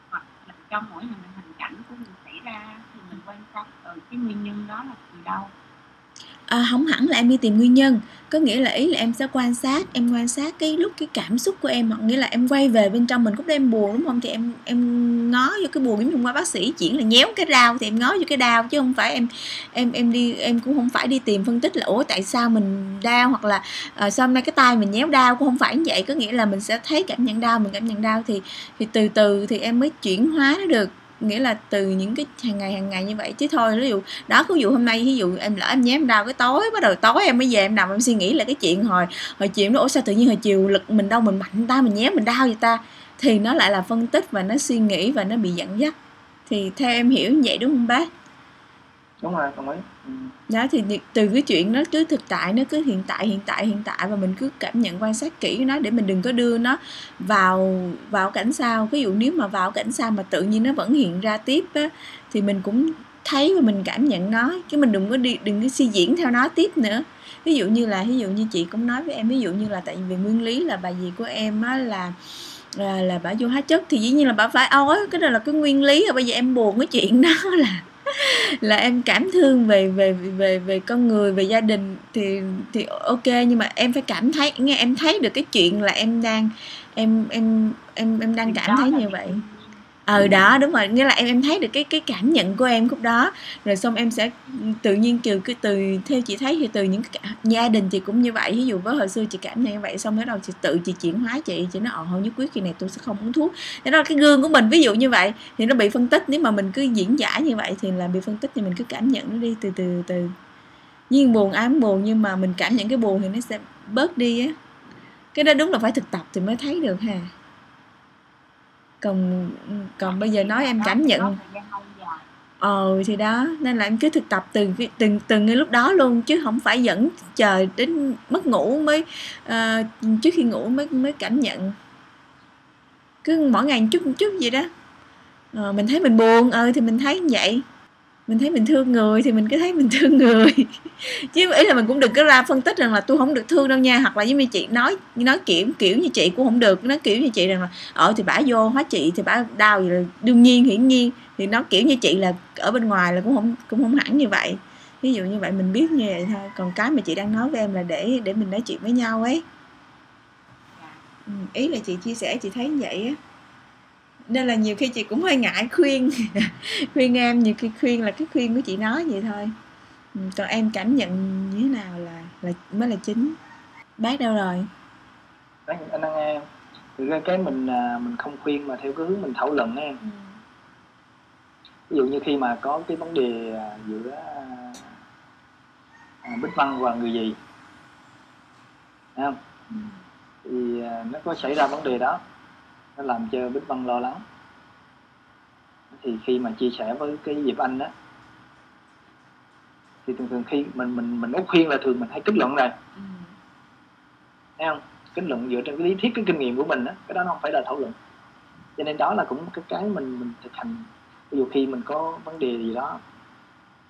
hoặc là trong mỗi hành hành cảnh của mình xảy ra thì mình quan sát ở cái nguyên nhân đó là từ đâu? À, không hẳn là em đi tìm nguyên nhân có nghĩa là ý là em sẽ quan sát em quan sát cái lúc cái cảm xúc của em hoặc nghĩa là em quay về bên trong mình. Cũng đem em buồn đúng không? Thì em em ngó vô cái buồn giống như qua bác sĩ chuyển là nhéo cái đau thì em ngó vô cái đau chứ không phải em em em đi em cũng không phải đi tìm phân tích là ủa tại sao mình đau? Hoặc là à, sao hôm nay cái tay mình nhéo đau? Cũng không phải như vậy. Có nghĩa là mình sẽ thấy cảm nhận đau mình cảm nhận đau thì thì từ từ thì em mới chuyển hóa nó được nghĩa là từ những cái hàng ngày hàng ngày như vậy. Chứ thôi, ví dụ, đó ví dụ hôm nay ví dụ em lỡ em nhém đau cái tối, bắt đầu tối em mới về em nằm em suy nghĩ là cái chuyện hồi hồi chiều nó, ủa, sao tự nhiên hồi chiều lực mình đâu mình mạnh ta, mình nhém mình đau vậy ta? Thì nó lại là phân tích và nó suy nghĩ và nó bị dẫn dắt. Thì theo em hiểu như vậy đúng không bác? Đúng rồi, đồng ý đó thì từ cái chuyện nó cứ thực tại nó cứ hiện tại hiện tại hiện tại và mình cứ cảm nhận quan sát kỹ nó để mình đừng có đưa nó vào vào cảnh sau ví dụ nếu mà vào cảnh sau mà tự nhiên nó vẫn hiện ra tiếp á, thì mình cũng thấy và mình cảm nhận nó chứ mình đừng có đi đừng có suy diễn theo nó tiếp nữa. Ví dụ như là ví dụ như chị cũng nói với em ví dụ như là tại vì nguyên lý là bà dì của em á là là, là bà vô hóa chất thì dĩ nhiên là bà phải ói cái đó là cái nguyên lý. Rồi bây giờ em buồn cái chuyện đó là [laughs] là em cảm thương về về về về con người về gia đình thì thì ok nhưng mà em phải cảm thấy nghe em thấy được cái chuyện là em đang em em em em đang cảm thấy như vậy ờ đó, đúng rồi. Nghĩa là em em thấy được cái cái cảm nhận của em lúc đó. Rồi xong em sẽ tự nhiên từ cái từ, theo chị thấy thì từ những cái gia đình thì cũng như vậy. Ví dụ với hồi xưa chị cảm nhận như vậy, xong bắt đầu chị tự chị chuyển hóa chị chị nói ồ thôi nhất quyết kỳ này tôi sẽ không uống thuốc. Thế đó là cái gương của mình, ví dụ như vậy, thì nó bị phân tích. Nếu mà mình cứ diễn giải như vậy thì là bị phân tích, thì mình cứ cảm nhận nó đi từ từ từ. Nhiên buồn, ám buồn, nhưng mà mình cảm nhận cái buồn thì nó sẽ bớt đi á. Cái đó đúng là phải thực tập thì mới thấy được ha còn còn bây giờ nói em cảm nhận. ờ thì đó nên là em cứ thực tập từ từng từng ngay lúc đó luôn chứ không phải dẫn chờ đến mất ngủ mới ờ, trước khi ngủ mới mới cảm nhận. Cứ mỗi ngày chút chút vậy đó. Ờ, mình thấy mình buồn ờ thì mình thấy như vậy mình thấy mình thương người thì mình cứ thấy mình thương người. [laughs] Chứ ý là mình cũng đừng có ra phân tích rằng là tôi không được thương đâu nha hoặc là giống như chị nói nói kiểu kiểu như chị cũng không được nói kiểu như chị rằng là ờ thì bả vô hóa chị thì bả đau vậy là đương nhiên hiển nhiên thì nó kiểu như chị là ở bên ngoài là cũng không cũng không hẳn như vậy. Ví dụ như vậy mình biết như vậy thôi. Còn cái mà chị đang nói với em là để để mình nói chuyện với nhau ấy. Ừ, ý là chị chia sẻ chị thấy như vậy á nên là nhiều khi chị cũng hơi ngại khuyên [laughs] khuyên em nhiều khi khuyên là cái khuyên của chị nói vậy thôi. Ừ, còn em cảm nhận như thế nào là là mới là chính? Bác đâu rồi? Đấy, anh đang nghe. Thực ra cái mình à, mình không khuyên mà theo cái hướng mình thảo luận em. Ví dụ như khi mà có cái vấn đề à, giữa à, Bích Văn và người gì Thấy không? Thì à, nó có xảy ra vấn đề đó nó làm cho Bích Văn lo lắng. Thì khi mà chia sẻ với cái Diệp Anh đó thì thường thường khi mình mình mình út khuyên là thường mình hay kết luận này thấy không? Kết luận dựa trên cái lý thuyết cái kinh nghiệm của mình đó cái đó nó không phải là thảo luận. Cho nên đó là cũng cái cái mình mình thực hành. Ví dụ khi mình có vấn đề gì đó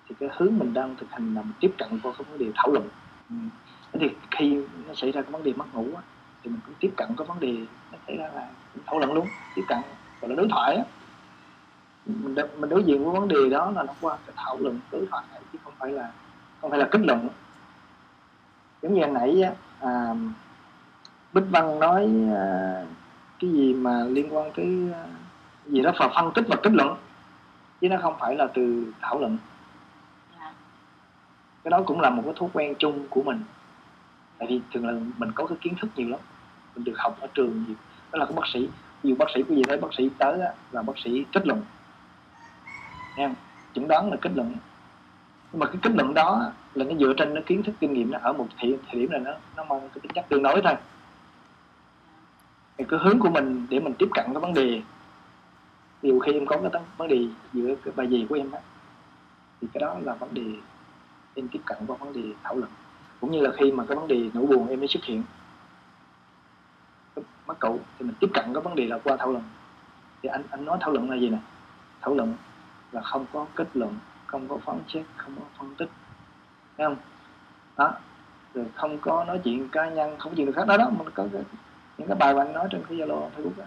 thì cái hướng mình đang thực hành là mình tiếp cận qua cái vấn đề thảo luận. Ừ. thì khi nó xảy ra cái vấn đề mất ngủ á, thì mình cũng tiếp cận cái vấn đề nó xảy ra là thảo luận luôn tiếp cận. Gọi là đối thoại á. Mình, đối diện với vấn đề đó là nó qua cái thảo luận đối thoại chứ không phải là không phải là kết luận. Giống như anh nãy á, à, Bích Văn nói à, cái gì mà liên quan tới à, gì đó phần phân tích và kết luận chứ nó không phải là từ thảo luận. Dạ. cái đó cũng là một cái thói quen chung của mình. Tại vì thường là mình có cái kiến thức nhiều lắm mình được học ở trường nhiều đó là cái bác sĩ. Nhiều bác sĩ quý vị thấy bác sĩ tới đó, là bác sĩ kết luận. Em chẩn đoán là kết luận. Nhưng mà cái kết luận đó là nó dựa trên nó kiến thức kinh nghiệm nó ở một thời, thời điểm này nó nó mang cái tính chất tương đối thôi. Thì cái hướng của mình để mình tiếp cận cái vấn đề nhiều khi em có cái vấn đề giữa cái bài gì của em á thì cái đó là vấn đề em tiếp cận qua vấn đề thảo luận. Cũng như là khi mà cái vấn đề nỗi buồn em mới xuất hiện cái cậu thì mình tiếp cận cái vấn đề là qua thảo luận. Thì anh anh nói thảo luận là gì nè? Thảo luận là không có kết luận không có phán xét không có phân tích. Thấy không? Đó. Rồi không có nói chuyện cá nhân không có chuyện được khác. Đó đó mình có cái, những cái bài mà anh nói trên cái zalo facebook đó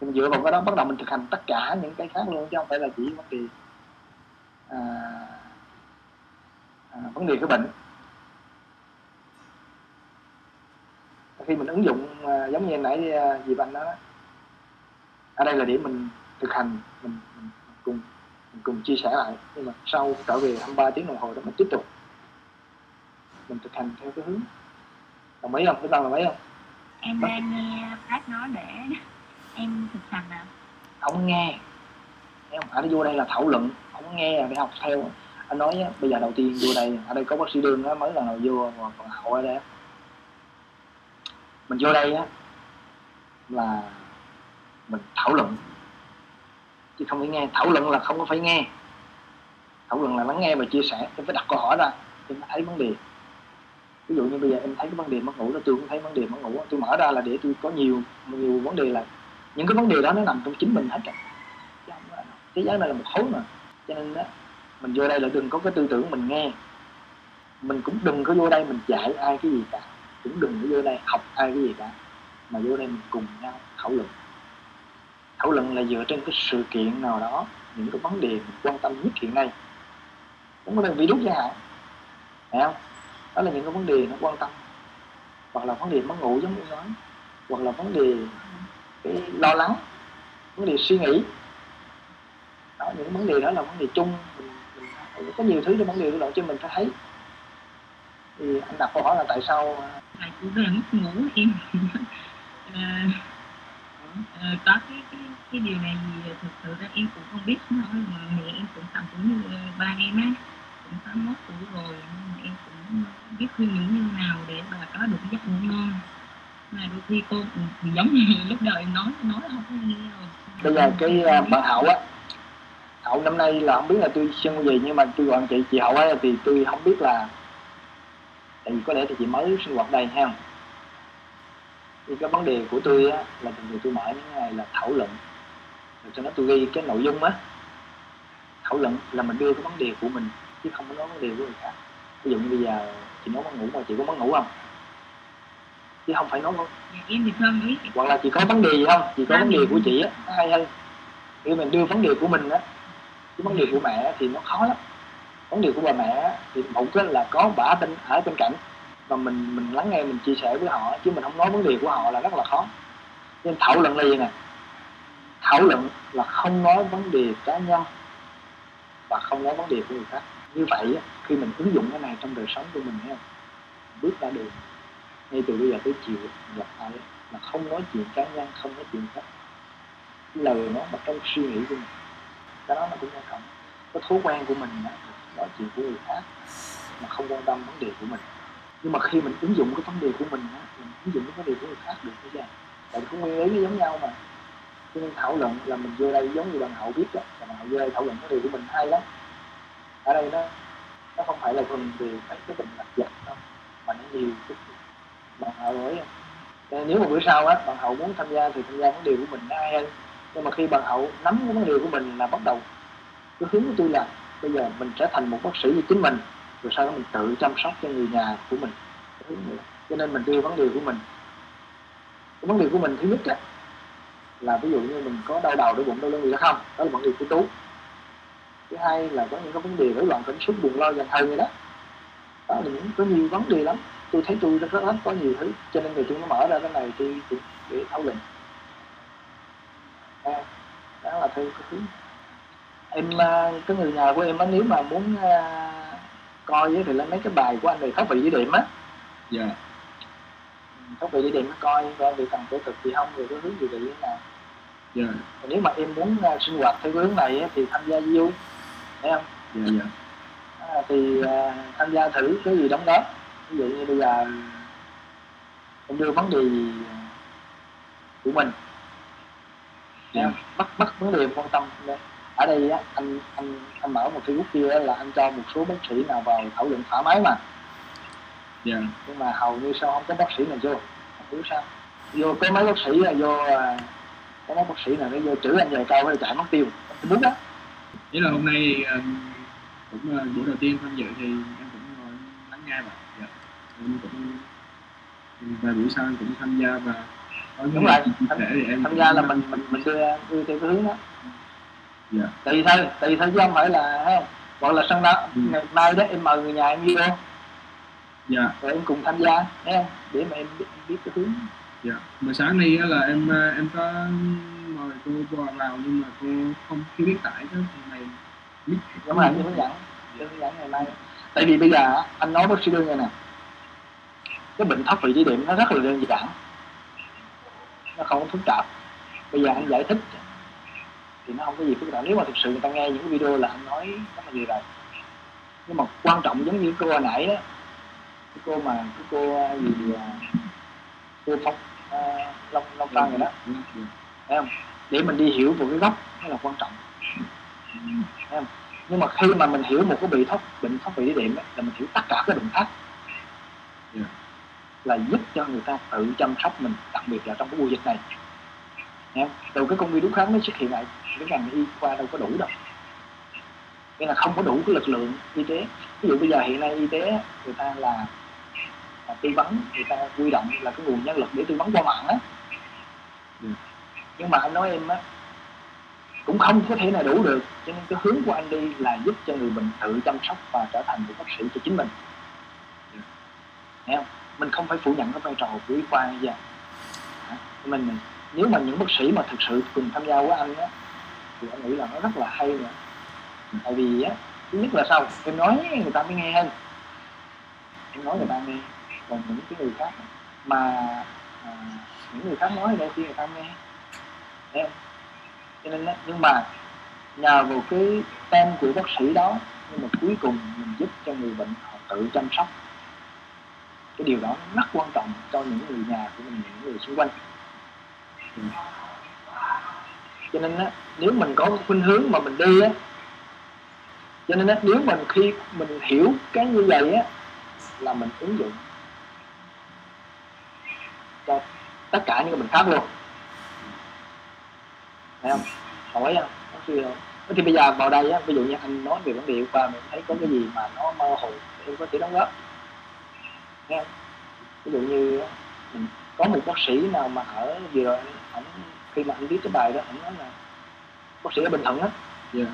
thì mình dựa vào cái đó bắt đầu mình thực hành tất cả những cái khác luôn chứ không phải là chỉ vấn đề à, à, vấn đề cái bệnh. Khi mình ứng dụng à, giống như nãy à, dì anh nói đó, ở đây là để mình thực hành mình, mình, cùng mình cùng chia sẻ lại. Nhưng mà sau trở về 23 tiếng đồng hồ đó mình tiếp tục mình thực hành theo cái hướng. Đồng ý không? Cái đồng ý không? Em đang nghe bác nói để em thực hành à không nghe. Thấy không? anh vô đây là thảo luận không nghe để học theo. Anh nói bây giờ đầu tiên vô đây ở đây có bác sĩ đương á mới đầu vô còn hậu ở đây mình vô đây á, là mình thảo luận. Chứ không phải nghe. Thảo luận là không có phải nghe. Thảo luận là lắng nghe và chia sẻ. Em phải đặt câu hỏi ra. Em thấy vấn đề. Ví dụ như bây giờ em thấy cái vấn đề mất ngủ đó tôi cũng thấy vấn đề mất ngủ. Tôi mở ra là để tôi có nhiều nhiều vấn đề là những cái vấn đề đó nó nằm trong chính mình hết rồi thế giới này là một khối mà. Cho nên đó mình vô đây là đừng có cái tư tưởng mình nghe. Mình cũng đừng có vô đây mình dạy ai cái gì cả cũng đừng có vô đây học ai cái gì cả mà vô đây mình cùng nhau thảo luận. Thảo luận là dựa trên cái sự kiện nào đó những cái vấn đề mình quan tâm nhất hiện nay. Cũng như là virus chẳng hạn phải không? Đó là những cái vấn đề nó quan tâm. Hoặc là vấn đề mất ngủ giống như nói hoặc là vấn đề cái lo lắng vấn đề suy nghĩ. Đó những vấn đề đó là vấn đề chung. Mình, mình có nhiều thứ trong vấn đề đó cho mình phải thấy. Thì anh đặt câu hỏi là tại sao à, là chủ đề mất ngủ [laughs] em. Ờ, ờ, có cái, cái cái điều này thì thực sự ra em cũng không biết nữa mà mẹ em cũng tầm cũng như ờ, ba em á cũng 81 tuổi rồi nhưng mà em cũng biết khuyên nhủ như nào để bà có được giấc ngủ ngon. Mà đôi khi cô cũng, cũng giống như [laughs] lúc đầu em nói nói không có nghe rồi. Bây giờ cái à, bạn hậu á hậu năm nay là không biết là tôi xưng gì nhưng mà tôi gọi chị chị hậu ấy thì tôi không biết là tại vì có lẽ thì chị mới sinh hoạt đây ha. Thì cái vấn đề của tôi á là thường thường tôi mở những ngày là thảo luận. Rồi cho nó tôi ghi cái nội dung á. Thảo luận là mình đưa cái vấn đề của mình chứ không có nói vấn đề của người khác. Ví dụ như bây giờ chị nói mất ngủ mà chị có mất ngủ không? Chứ không phải nói vấn dạ, em thì không biết hoặc là chị có vấn đề gì không? Chị có vấn đề của chị á hay hơn khi mình đưa vấn đề của mình á cái vấn đề của mẹ thì nó khó lắm vấn đề của bà mẹ thì một cái là có bả bên, ở bên cạnh. Và mình mình lắng nghe, mình chia sẻ với họ, chứ mình không nói vấn đề của họ là rất là khó. Nên thảo luận là gì nè? Thảo luận là không nói vấn đề cá nhân và không nói vấn đề của người khác. Như vậy khi mình ứng dụng cái này trong đời sống của mình thấy không bước ra đường, ngay từ bây giờ tới chiều gặp ai là không nói chuyện cá nhân, không nói chuyện khác. Lời nó mà trong suy nghĩ của mình, cái đó nó cũng quan trọng. Cái thói quen của mình đó mọi chuyện của người khác mà không quan tâm vấn đề của mình. Nhưng mà khi mình ứng dụng cái vấn đề của mình á, mình ứng dụng cái vấn đề của người khác được hay chưa tại cũng nguyên lý nó giống nhau mà. Cho nên thảo luận là mình vô đây giống như bạn hậu biết á là bạn hậu vô đây thảo luận vấn đề của mình hay lắm. Ở đây nó nó không phải là thuần về cái cái bệnh lặt vặt đâu mà nó nhiều cái bạn hậu nói ờ, nếu mà bữa sau á bạn hậu muốn tham gia thì tham gia vấn đề của mình nó hay hơn. Nhưng mà khi bạn hậu nắm cái vấn đề của mình là bắt đầu cái hướng của tôi là bây giờ mình trở thành một bác sĩ như chính mình rồi sau đó mình tự chăm sóc cho người nhà của mình. Cho nên mình đưa vấn đề của mình. Cái vấn đề của mình thứ nhất á, là ví dụ như mình có đau đầu đau bụng đau lưng gì đó không? Đó là vấn đề của tú thứ hai là có những cái vấn đề rối loạn cảm xúc buồn lo dần thân vậy đó. Đó là những có nhiều vấn đề lắm. Tôi thấy tôi rất lắm có nhiều thứ. Cho nên người tôi nó mở ra cái này tôi, tôi để thảo luận. Đó. Là theo cái thứ em à, cái người nhà của em á nếu mà muốn à, coi thì lấy mấy cái bài của anh này khóc vị với điểm á. Dạ. Khóc vị với điểm coi coi vị cần phẫu thuật thì không rồi cái hướng gì thế nào. Dạ. Nếu mà em muốn uh, sinh hoạt theo hướng này á, thì tham gia vui thấy không? Dạ dạ. À, thì uh, tham gia thử cái gì đóng góp. Ví dụ như bây giờ em đưa vấn đề của mình. Dạ. em bắt bắt vấn đề em quan tâm đây. Ở đây á, anh anh anh mở một cái group kia á, là anh cho một số bác sĩ nào vào thảo luận thoải mái mà. Dạ. Nhưng mà hầu như sao không có bác sĩ nào vô? Không hiểu sao. Vô có mấy bác sĩ là vô à, có mấy bác sĩ nào nó vô chửi anh vài câu rồi chạy mất tiêu. Đúng đó. Ý là hôm nay ờ, cũng ờ, buổi đầu tiên tham dự thì em cũng ngồi lắng nghe mà dạ. em cũng vài buổi sau em cũng tham gia và Đúng rồi, tham- thì em tham gia là mình mình mình đưa đưa theo cái hướng đó dạ. Tùy thôi tùy thôi chứ không phải là thấy không? Là sân đó Ừ. ngày mai đó em mời người nhà em vô. Dạ. Rồi em cùng tham gia thấy không? Để mà em biết, em biết cái hướng. Dạ. Mà sáng nay là em ờ, em có mời cô vào vào nhưng mà cô không chưa biết tải cái phần này biết là em hướng dẫn. Hướng dẫn ngày mai. Tại vì bây giờ anh nói bác sĩ đương nghe nè. Cái bệnh thoát vị đĩa đệm nó rất là đơn giản. Nó không có phức tạp. Bây giờ anh giải thích thì nó không có gì phức tạp. Nếu mà thực sự người ta nghe những cái video là anh nói rất là nhiều rồi nhưng mà quan trọng giống như cô hồi nãy á cái cô mà cái cô à, gì à, cô phong à, long long phan rồi đó. Thấy không? Để mình đi hiểu một cái gốc nó là quan trọng. Thấy không? Nhưng mà khi mà mình hiểu một cái bị thoát bệnh thoát vị đệm á, là mình hiểu tất cả các bệnh khác. Dạ. là giúp cho người ta tự chăm sóc mình đặc biệt là trong cái mùa dịch này. Không? từ cái con virus kháng nó xuất hiện lại cái ngành y khoa đâu có đủ đâu. Nên là không có đủ cái lực lượng y tế. Ví dụ bây giờ hiện nay y tế người ta là, là tư vấn người ta quy động là cái nguồn nhân lực để tư vấn qua mạng á. Ừ. nhưng mà anh nói em á cũng không có thể nào đủ được. Cho nên cái hướng của anh đi là giúp cho người bệnh tự chăm sóc và trở thành một bác sĩ cho chính mình. Ừ. Không? Mình không phải phủ nhận cái vai trò của y khoa bây giờ. Mình nếu mà những bác sĩ mà thực sự cùng tham gia với anh á thì anh nghĩ là nó rất là hay nữa tại vì á thứ nhất là sao? Em nói người ta mới nghe. Hơn em nói người ta nghe. Còn những cái người khác mà à, những người khác nói đôi khi người ta nghe. Em, cho nên á, nhưng mà nhờ vào cái tem của bác sĩ đó nhưng mà cuối cùng mình giúp cho người bệnh họ tự chăm sóc. Cái điều đó rất quan trọng cho những người nhà của mình những người xung quanh. Ừ cho nên á, nếu mình có một khuynh hướng mà mình đi á cho nên á, nếu mình khi mình hiểu cái như vậy á là mình ứng dụng cho tất cả những cái mình khác luôn. Thấy không? Hỏi không có suy không? Thì bây giờ vào đây á ví dụ như anh nói về vấn đề qua mình thấy có cái gì mà nó mơ hồ thì em có thể đóng góp. Nghe không? ví dụ như mình có một bác sĩ nào mà ở vừa ảnh khi mà anh viết cái bài đó ổng nói là bác sĩ ở bình thuận á. Dạ.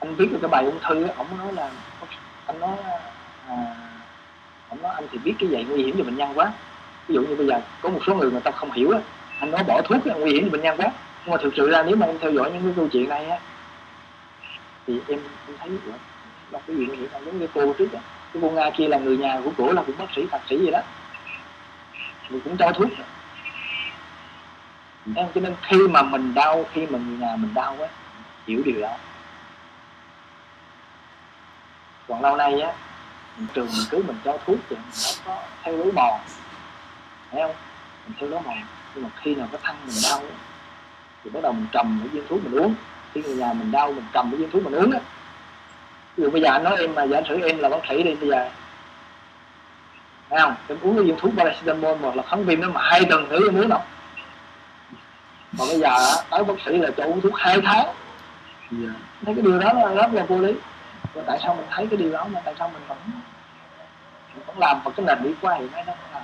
anh viết được cái bài ung thư á ổng nói là anh nói à, ổng nói anh thì biết cái vậy nguy hiểm cho bệnh nhân quá. Ví dụ như bây giờ có một số người người ta không hiểu á anh nói bỏ thuốc á, nguy hiểm cho bệnh nhân quá. Nhưng mà thực sự ra nếu mà em theo dõi những cái câu chuyện này á thì em em thấy ủa, là cái hiểm không giống như cô trước á. Cái cô nga kia là người nhà của cổ là cũng bác sĩ thạc sĩ gì đó. Thì cũng cho thuốc em cho nên khi mà mình đau khi mà người nhà mình đau á hiểu điều đó. Còn lâu nay á trường mình cứ mình cho thuốc thì nó có theo lối mòn. Thấy không? Mình theo lối mòn. Nhưng mà khi nào cái thân mình đau á, thì bắt đầu mình cầm cái viên thuốc mình uống. Khi người nhà mình đau mình cầm cái viên thuốc mình uống á. Ví dụ bây giờ anh nói em mà giả sử em là bác sĩ đi bây giờ. Thấy không? Em uống cái viên thuốc paracetamol hoặc là kháng viêm nó mà hai tuần nữa em uống đâu mà bây giờ tới bác sĩ là cho uống thuốc hai tháng. Dạ thấy cái điều đó là rất là vô lý. Và tại sao mình thấy cái điều đó mà tại sao mình vẫn mình vẫn làm vào cái nền lý qua hiện nay đó làm?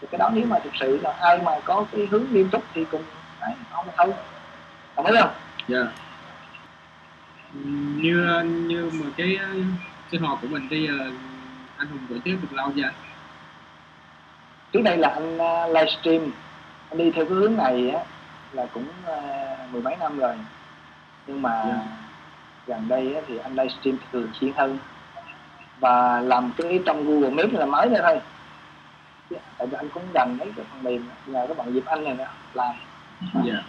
Thì cái đó nếu mà thực sự là ai mà có cái hướng nghiêm túc thì cùng đấy, không thôi đồng ý không? Dạ. Như như mà cái ờ, sinh hoạt của mình bây giờ anh hùng tổ chức được lâu chưa? Trước đây là anh uh, livestream anh đi theo cái hướng này á là cũng uh, mười mấy năm rồi. Nhưng mà Dạ. gần đây á, thì anh livestream thường xuyên hơn. Và làm cái trong Google Maps là mới đây thôi. Chứ tại vì anh cũng dành mấy cái phần mềm nhờ các bạn Diệp Anh này nè làm. Dạ.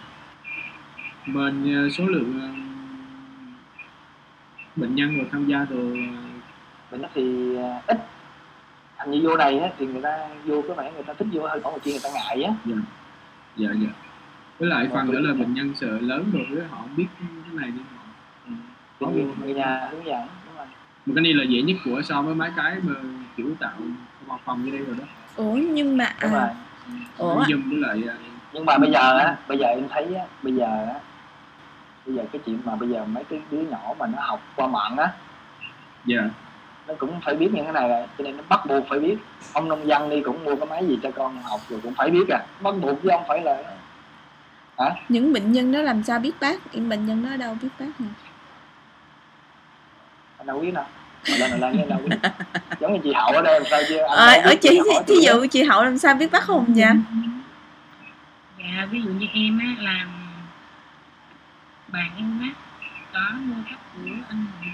Bên ờ, số lượng ờ, bệnh nhân rồi tham gia rồi mình thì ít. Thành như vô này á, thì người ta vô cái vẻ người ta thích vô hơi có một chi người ta ngại á. Dạ dạ dạ. Với lại Dạ, phần nữa là bệnh nhân sợ lớn rồi với họ không biết cái này nên họ ừ. Có Có người, vô. người nhà hướng dẫn đúng rồi một cái này là dễ nhất của so với mấy cái mà kiểu tạo một phòng như đây rồi đó. Ủa nhưng mà đúng rồi. À, ủa dùng với lại ờ, nhưng mà bây giờ á bây giờ em thấy á bây giờ á bây giờ cái chuyện mà bây giờ mấy cái đứa nhỏ mà nó học qua mạng á dạ nó cũng phải biết những cái này rồi cho nên nó bắt buộc phải biết. Ông nông dân đi cũng mua cái máy gì cho con học rồi cũng phải biết à. Bắt buộc chứ không phải là những bệnh nhân đó làm sao biết bác? Những bệnh nhân đó đâu biết bác nè anh đâu biết đâu. Đâu biết giống như chị hậu ở đây làm sao chứ? Anh ờ ở chị thí dụ chị hậu làm sao biết bác hùng vậy? Dạ ví dụ như em á làm bạn em á có mua sách của anh Hùng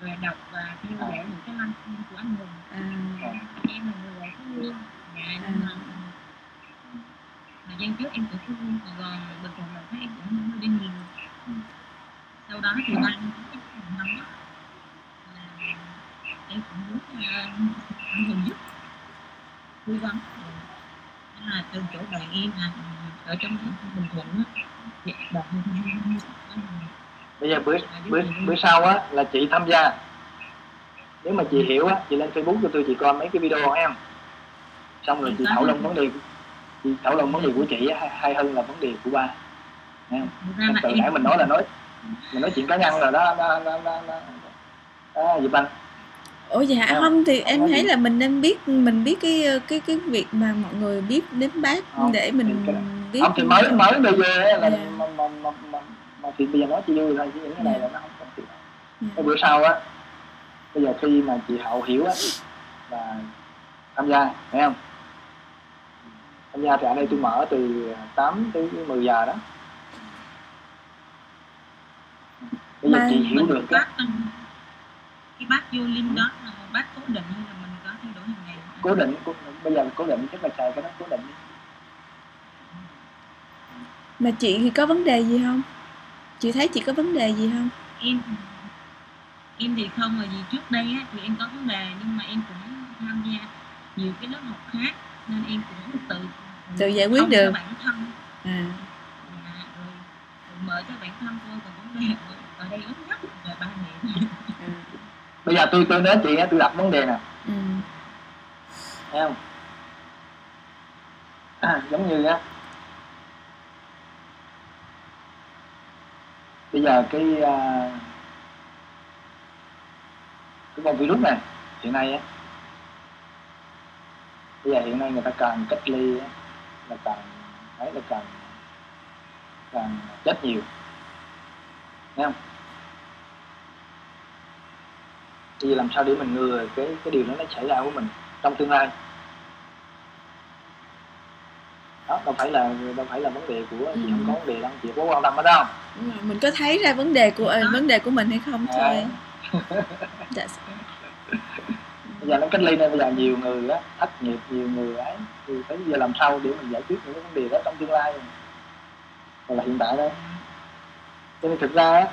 về đọc và theo dõi những cái livestream của anh Hùng. À, em là người ở Phú Yên dạ nhưng mà thời gian trước em ở Phú Yên Sài Gòn bình thường là thấy em cũng không đi nhiều. Sau đó thì ba em đó là em cũng muốn ờ, anh Hùng giúp tư vấn. Đó là từ chỗ bạn em là ở trong Bình Thuận á thì bạn bây giờ bữa bữa bữa sau á là chị tham gia. Nếu mà chị hiểu á chị lên facebook cho tôi chị coi mấy cái video của em. Xong rồi chị thảo luận vấn đề chị thảo luận vấn đề của chị á, hay, hơn là vấn đề của ba. Là từ em nãy mình nói là nói mình nói chuyện cá nhân rồi đó đó đó đó, đó. đó Diệp Anh ủa dạ Không, không thì em thấy gì. là mình nên biết mình biết cái cái cái việc mà mọi người biết đến bác Không, để mình biết không thì mới mới bây giờ là Dạ. mà, mà, mà, mà, mà thì bây giờ nói chị vui thôi chứ những cái này là nó không cần thiết Dạ. cái bữa sau á bây giờ khi mà chị hậu hiểu á là tham gia thấy không? Tham gia thì ở đây tôi mở từ 8 tới 10 giờ đó. Bây giờ chị hiểu được cái bác vô linh đó là bác cố định hay là mình có thay đổi hàng ngày cố định cố- bây giờ cố định chắc là xài cái đó cố định. Mà chị thì có vấn đề gì không chị thấy chị có vấn đề gì không? Em em thì không là gì trước đây á, thì em có vấn đề nhưng mà em cũng tham gia nhiều cái lớp học khác nên em cũng tự Tự giải quyết được. bản thân. À. Dạ, rồi, rồi mở cho bản thân thôi còn vấn đề ở- đây lớn nhất là ba mẹ. À. Bây giờ tôi tôi nói chị á tôi đặt vấn đề nè. Ừ. Thấy không? À, giống như á bây giờ cái à, cái con virus này hiện nay á bây giờ hiện nay người ta càng cách ly á, là càng thấy là càng càng chết nhiều. Nghe không? Thì làm sao để mình ngừa cái cái điều đó nó xảy ra của mình trong tương lai? Đó đâu phải là đâu phải là vấn đề của chị không có vấn đề đâu chị có quan tâm ở đâu. Rồi, mình có thấy ra vấn đề của ờ, vấn đề của mình hay không thôi. [laughs] Dạ bây giờ nó cách ly nên bây giờ nhiều người á thất nghiệp nhiều người ấy thì phải giờ làm sao để mình giải quyết những cái vấn đề đó trong tương lai? Hoặc là hiện tại đó cho nên thực ra á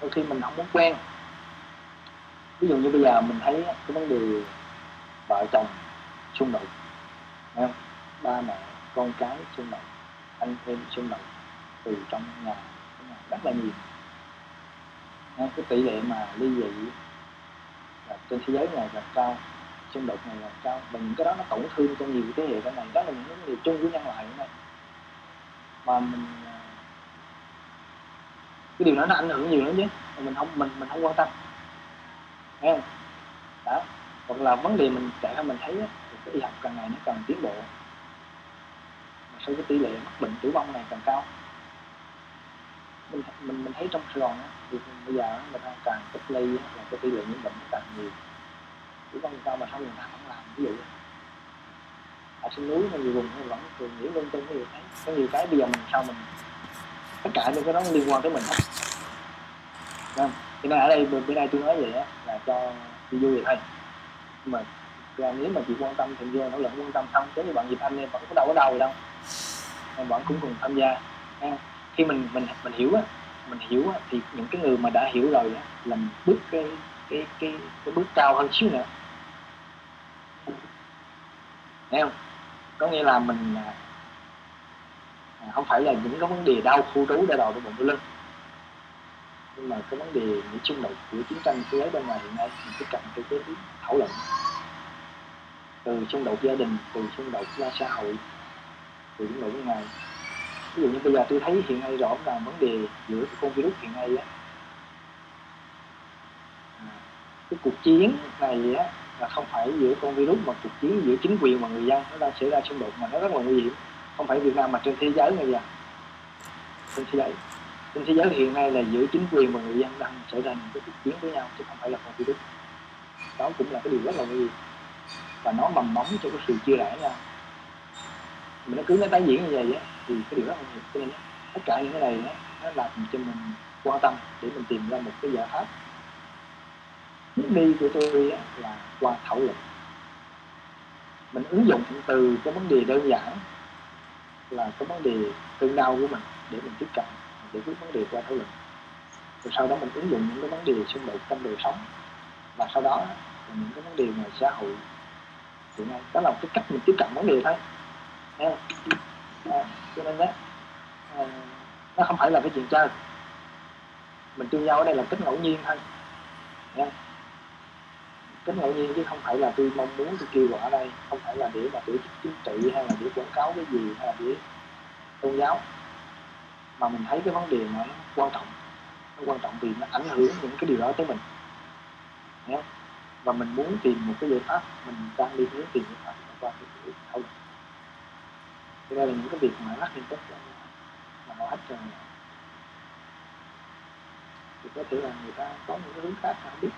đôi khi mình không muốn quen. Ví dụ như bây giờ mình thấy cái vấn đề vợ chồng xung đột ba mẹ con cái xung động, anh em xung động từ trong nhà. Rất là nhiều. Thấy cái tỷ lệ mà ly dị là trên thế giới này là cao xung đột này là cao. Và những cái đó nó tổn thương cho nhiều thế hệ sau này. Đó là những cái điều chung của nhân loại hiện nay mà mình à, cái điều đó nó ảnh hưởng nhiều lắm chứ. Mình không mình mình không quan tâm. Nghe không? Đó. Hoặc là vấn đề mình trẻ mình thấy á, cái y học càng ngày nó càng tiến bộ mà cái tỷ lệ mắc bệnh tử vong này càng cao. Mình mình mình thấy trong Sài Gòn á, thì bây giờ người ta càng cách ly á, là cái tỷ lệ nhiễm bệnh nó càng nhiều. Tử vong cao mà sao người ta không làm ví dụ ở trên núi hay nhiều vùng hay vẫn thường nhiễm lung tung cái gì thấy có nhiều cái bây giờ mình sao mình tất cả những cái đó liên quan tới mình hết. Đúng không? cho nên ở đây bữa nay tôi nói vậy á là cho đi vui vậy thôi. Nhưng mà là nếu mà chị quan tâm thì vô nó lực quan tâm xong chứ như bạn dịp Anh em vẫn có đâu có đâu gì đâu em vẫn cũng cùng tham gia. Khi mình mình mình hiểu á mình hiểu á, thì những cái người mà đã hiểu rồi á, là bước cái cái cái cái bước cao hơn xíu nữa. Thấy không? Có nghĩa là mình à, à không phải là những cái vấn đề đau khu trú để đầu đau bụng lưng. Nhưng mà cái vấn đề những xung đột của chiến tranh thế giới bên ngoài hiện nay mình tiếp cận cái cái thảo luận. Từ xung đột gia đình từ xung đột ra xã hội thì xung đột bên ngoài ví dụ như bây giờ tôi thấy hiện nay rõ ràng vấn đề giữa cái con virus hiện nay á. À, cái cuộc chiến này á là không phải giữa con virus mà cuộc chiến giữa chính quyền và người dân nó đang xảy ra xung đột mà nó rất là nguy hiểm. Không phải Việt Nam mà trên thế giới bây giờ trên thế giới, trên thế giới hiện nay là giữa chính quyền và người dân đang xảy ra những cái cuộc chiến với nhau chứ không phải là con virus. Đó cũng là cái điều rất là nguy hiểm. Và nó mầm móng cho cái sự chia rẽ nhau mình nó cứ nó tái diễn như vậy á thì cái điều đó không được. Cho nên tất cả những cái này đó, nó làm cho mình quan tâm để mình tìm ra một cái giải pháp. Hướng đi của tôi á, là qua thảo luận. Mình ứng dụng từ cái vấn đề đơn giản là cái vấn đề cơn đau của mình để mình tiếp cận để quyết vấn đề qua thảo luận. Rồi sau đó mình ứng dụng những cái vấn đề xung đột trong đời sống. Và sau đó là những cái vấn đề ngoài xã hội hiện nay đó là cái cách mình tiếp cận vấn đề thôi à, cho nên đó à, ờ, nó không phải là cái chuyện chơi. Mình tương nhau ở đây là cách ngẫu nhiên thôi. À, cách ngẫu nhiên chứ không phải là tôi mong muốn tôi kêu gọi ở đây không phải là để mà tổ chức chính trị hay là để quảng cáo cái gì hay là để tôn giáo. Mà mình thấy cái vấn đề mà nó quan trọng nó quan trọng vì nó ảnh hưởng những cái điều đó tới mình. Và mình muốn tìm một cái giải pháp mình đang đi hướng tìm giải pháp qua cái sự thảo luận cho nên là những cái việc mà lắc liên túc là họ hết trơn rồi. thì có thể là người ta có những cái hướng khác mà không biết.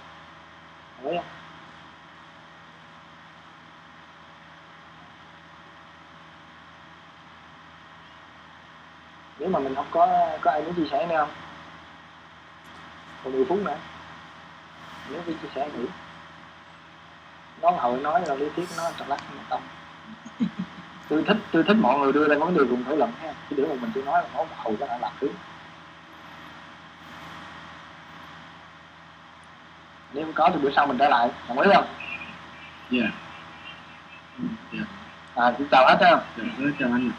Thấy không? Nếu mà mình không có có ai muốn chia sẻ nữa không còn 10 phút nữa, nếu đi chia sẻ nghỉ nói hồi nói rồi lý thuyết nó trật lắc nó tông tôi thích tôi thích mọi người đưa ra vấn đề cùng thảo luận ha. Chứ để một mình tôi nói là nói một hồi có đã lạc hướng nếu không có thì bữa sau mình trở lại. Đồng ý không? Dạ. Dạ. À xin chào hết ha dạ chào anh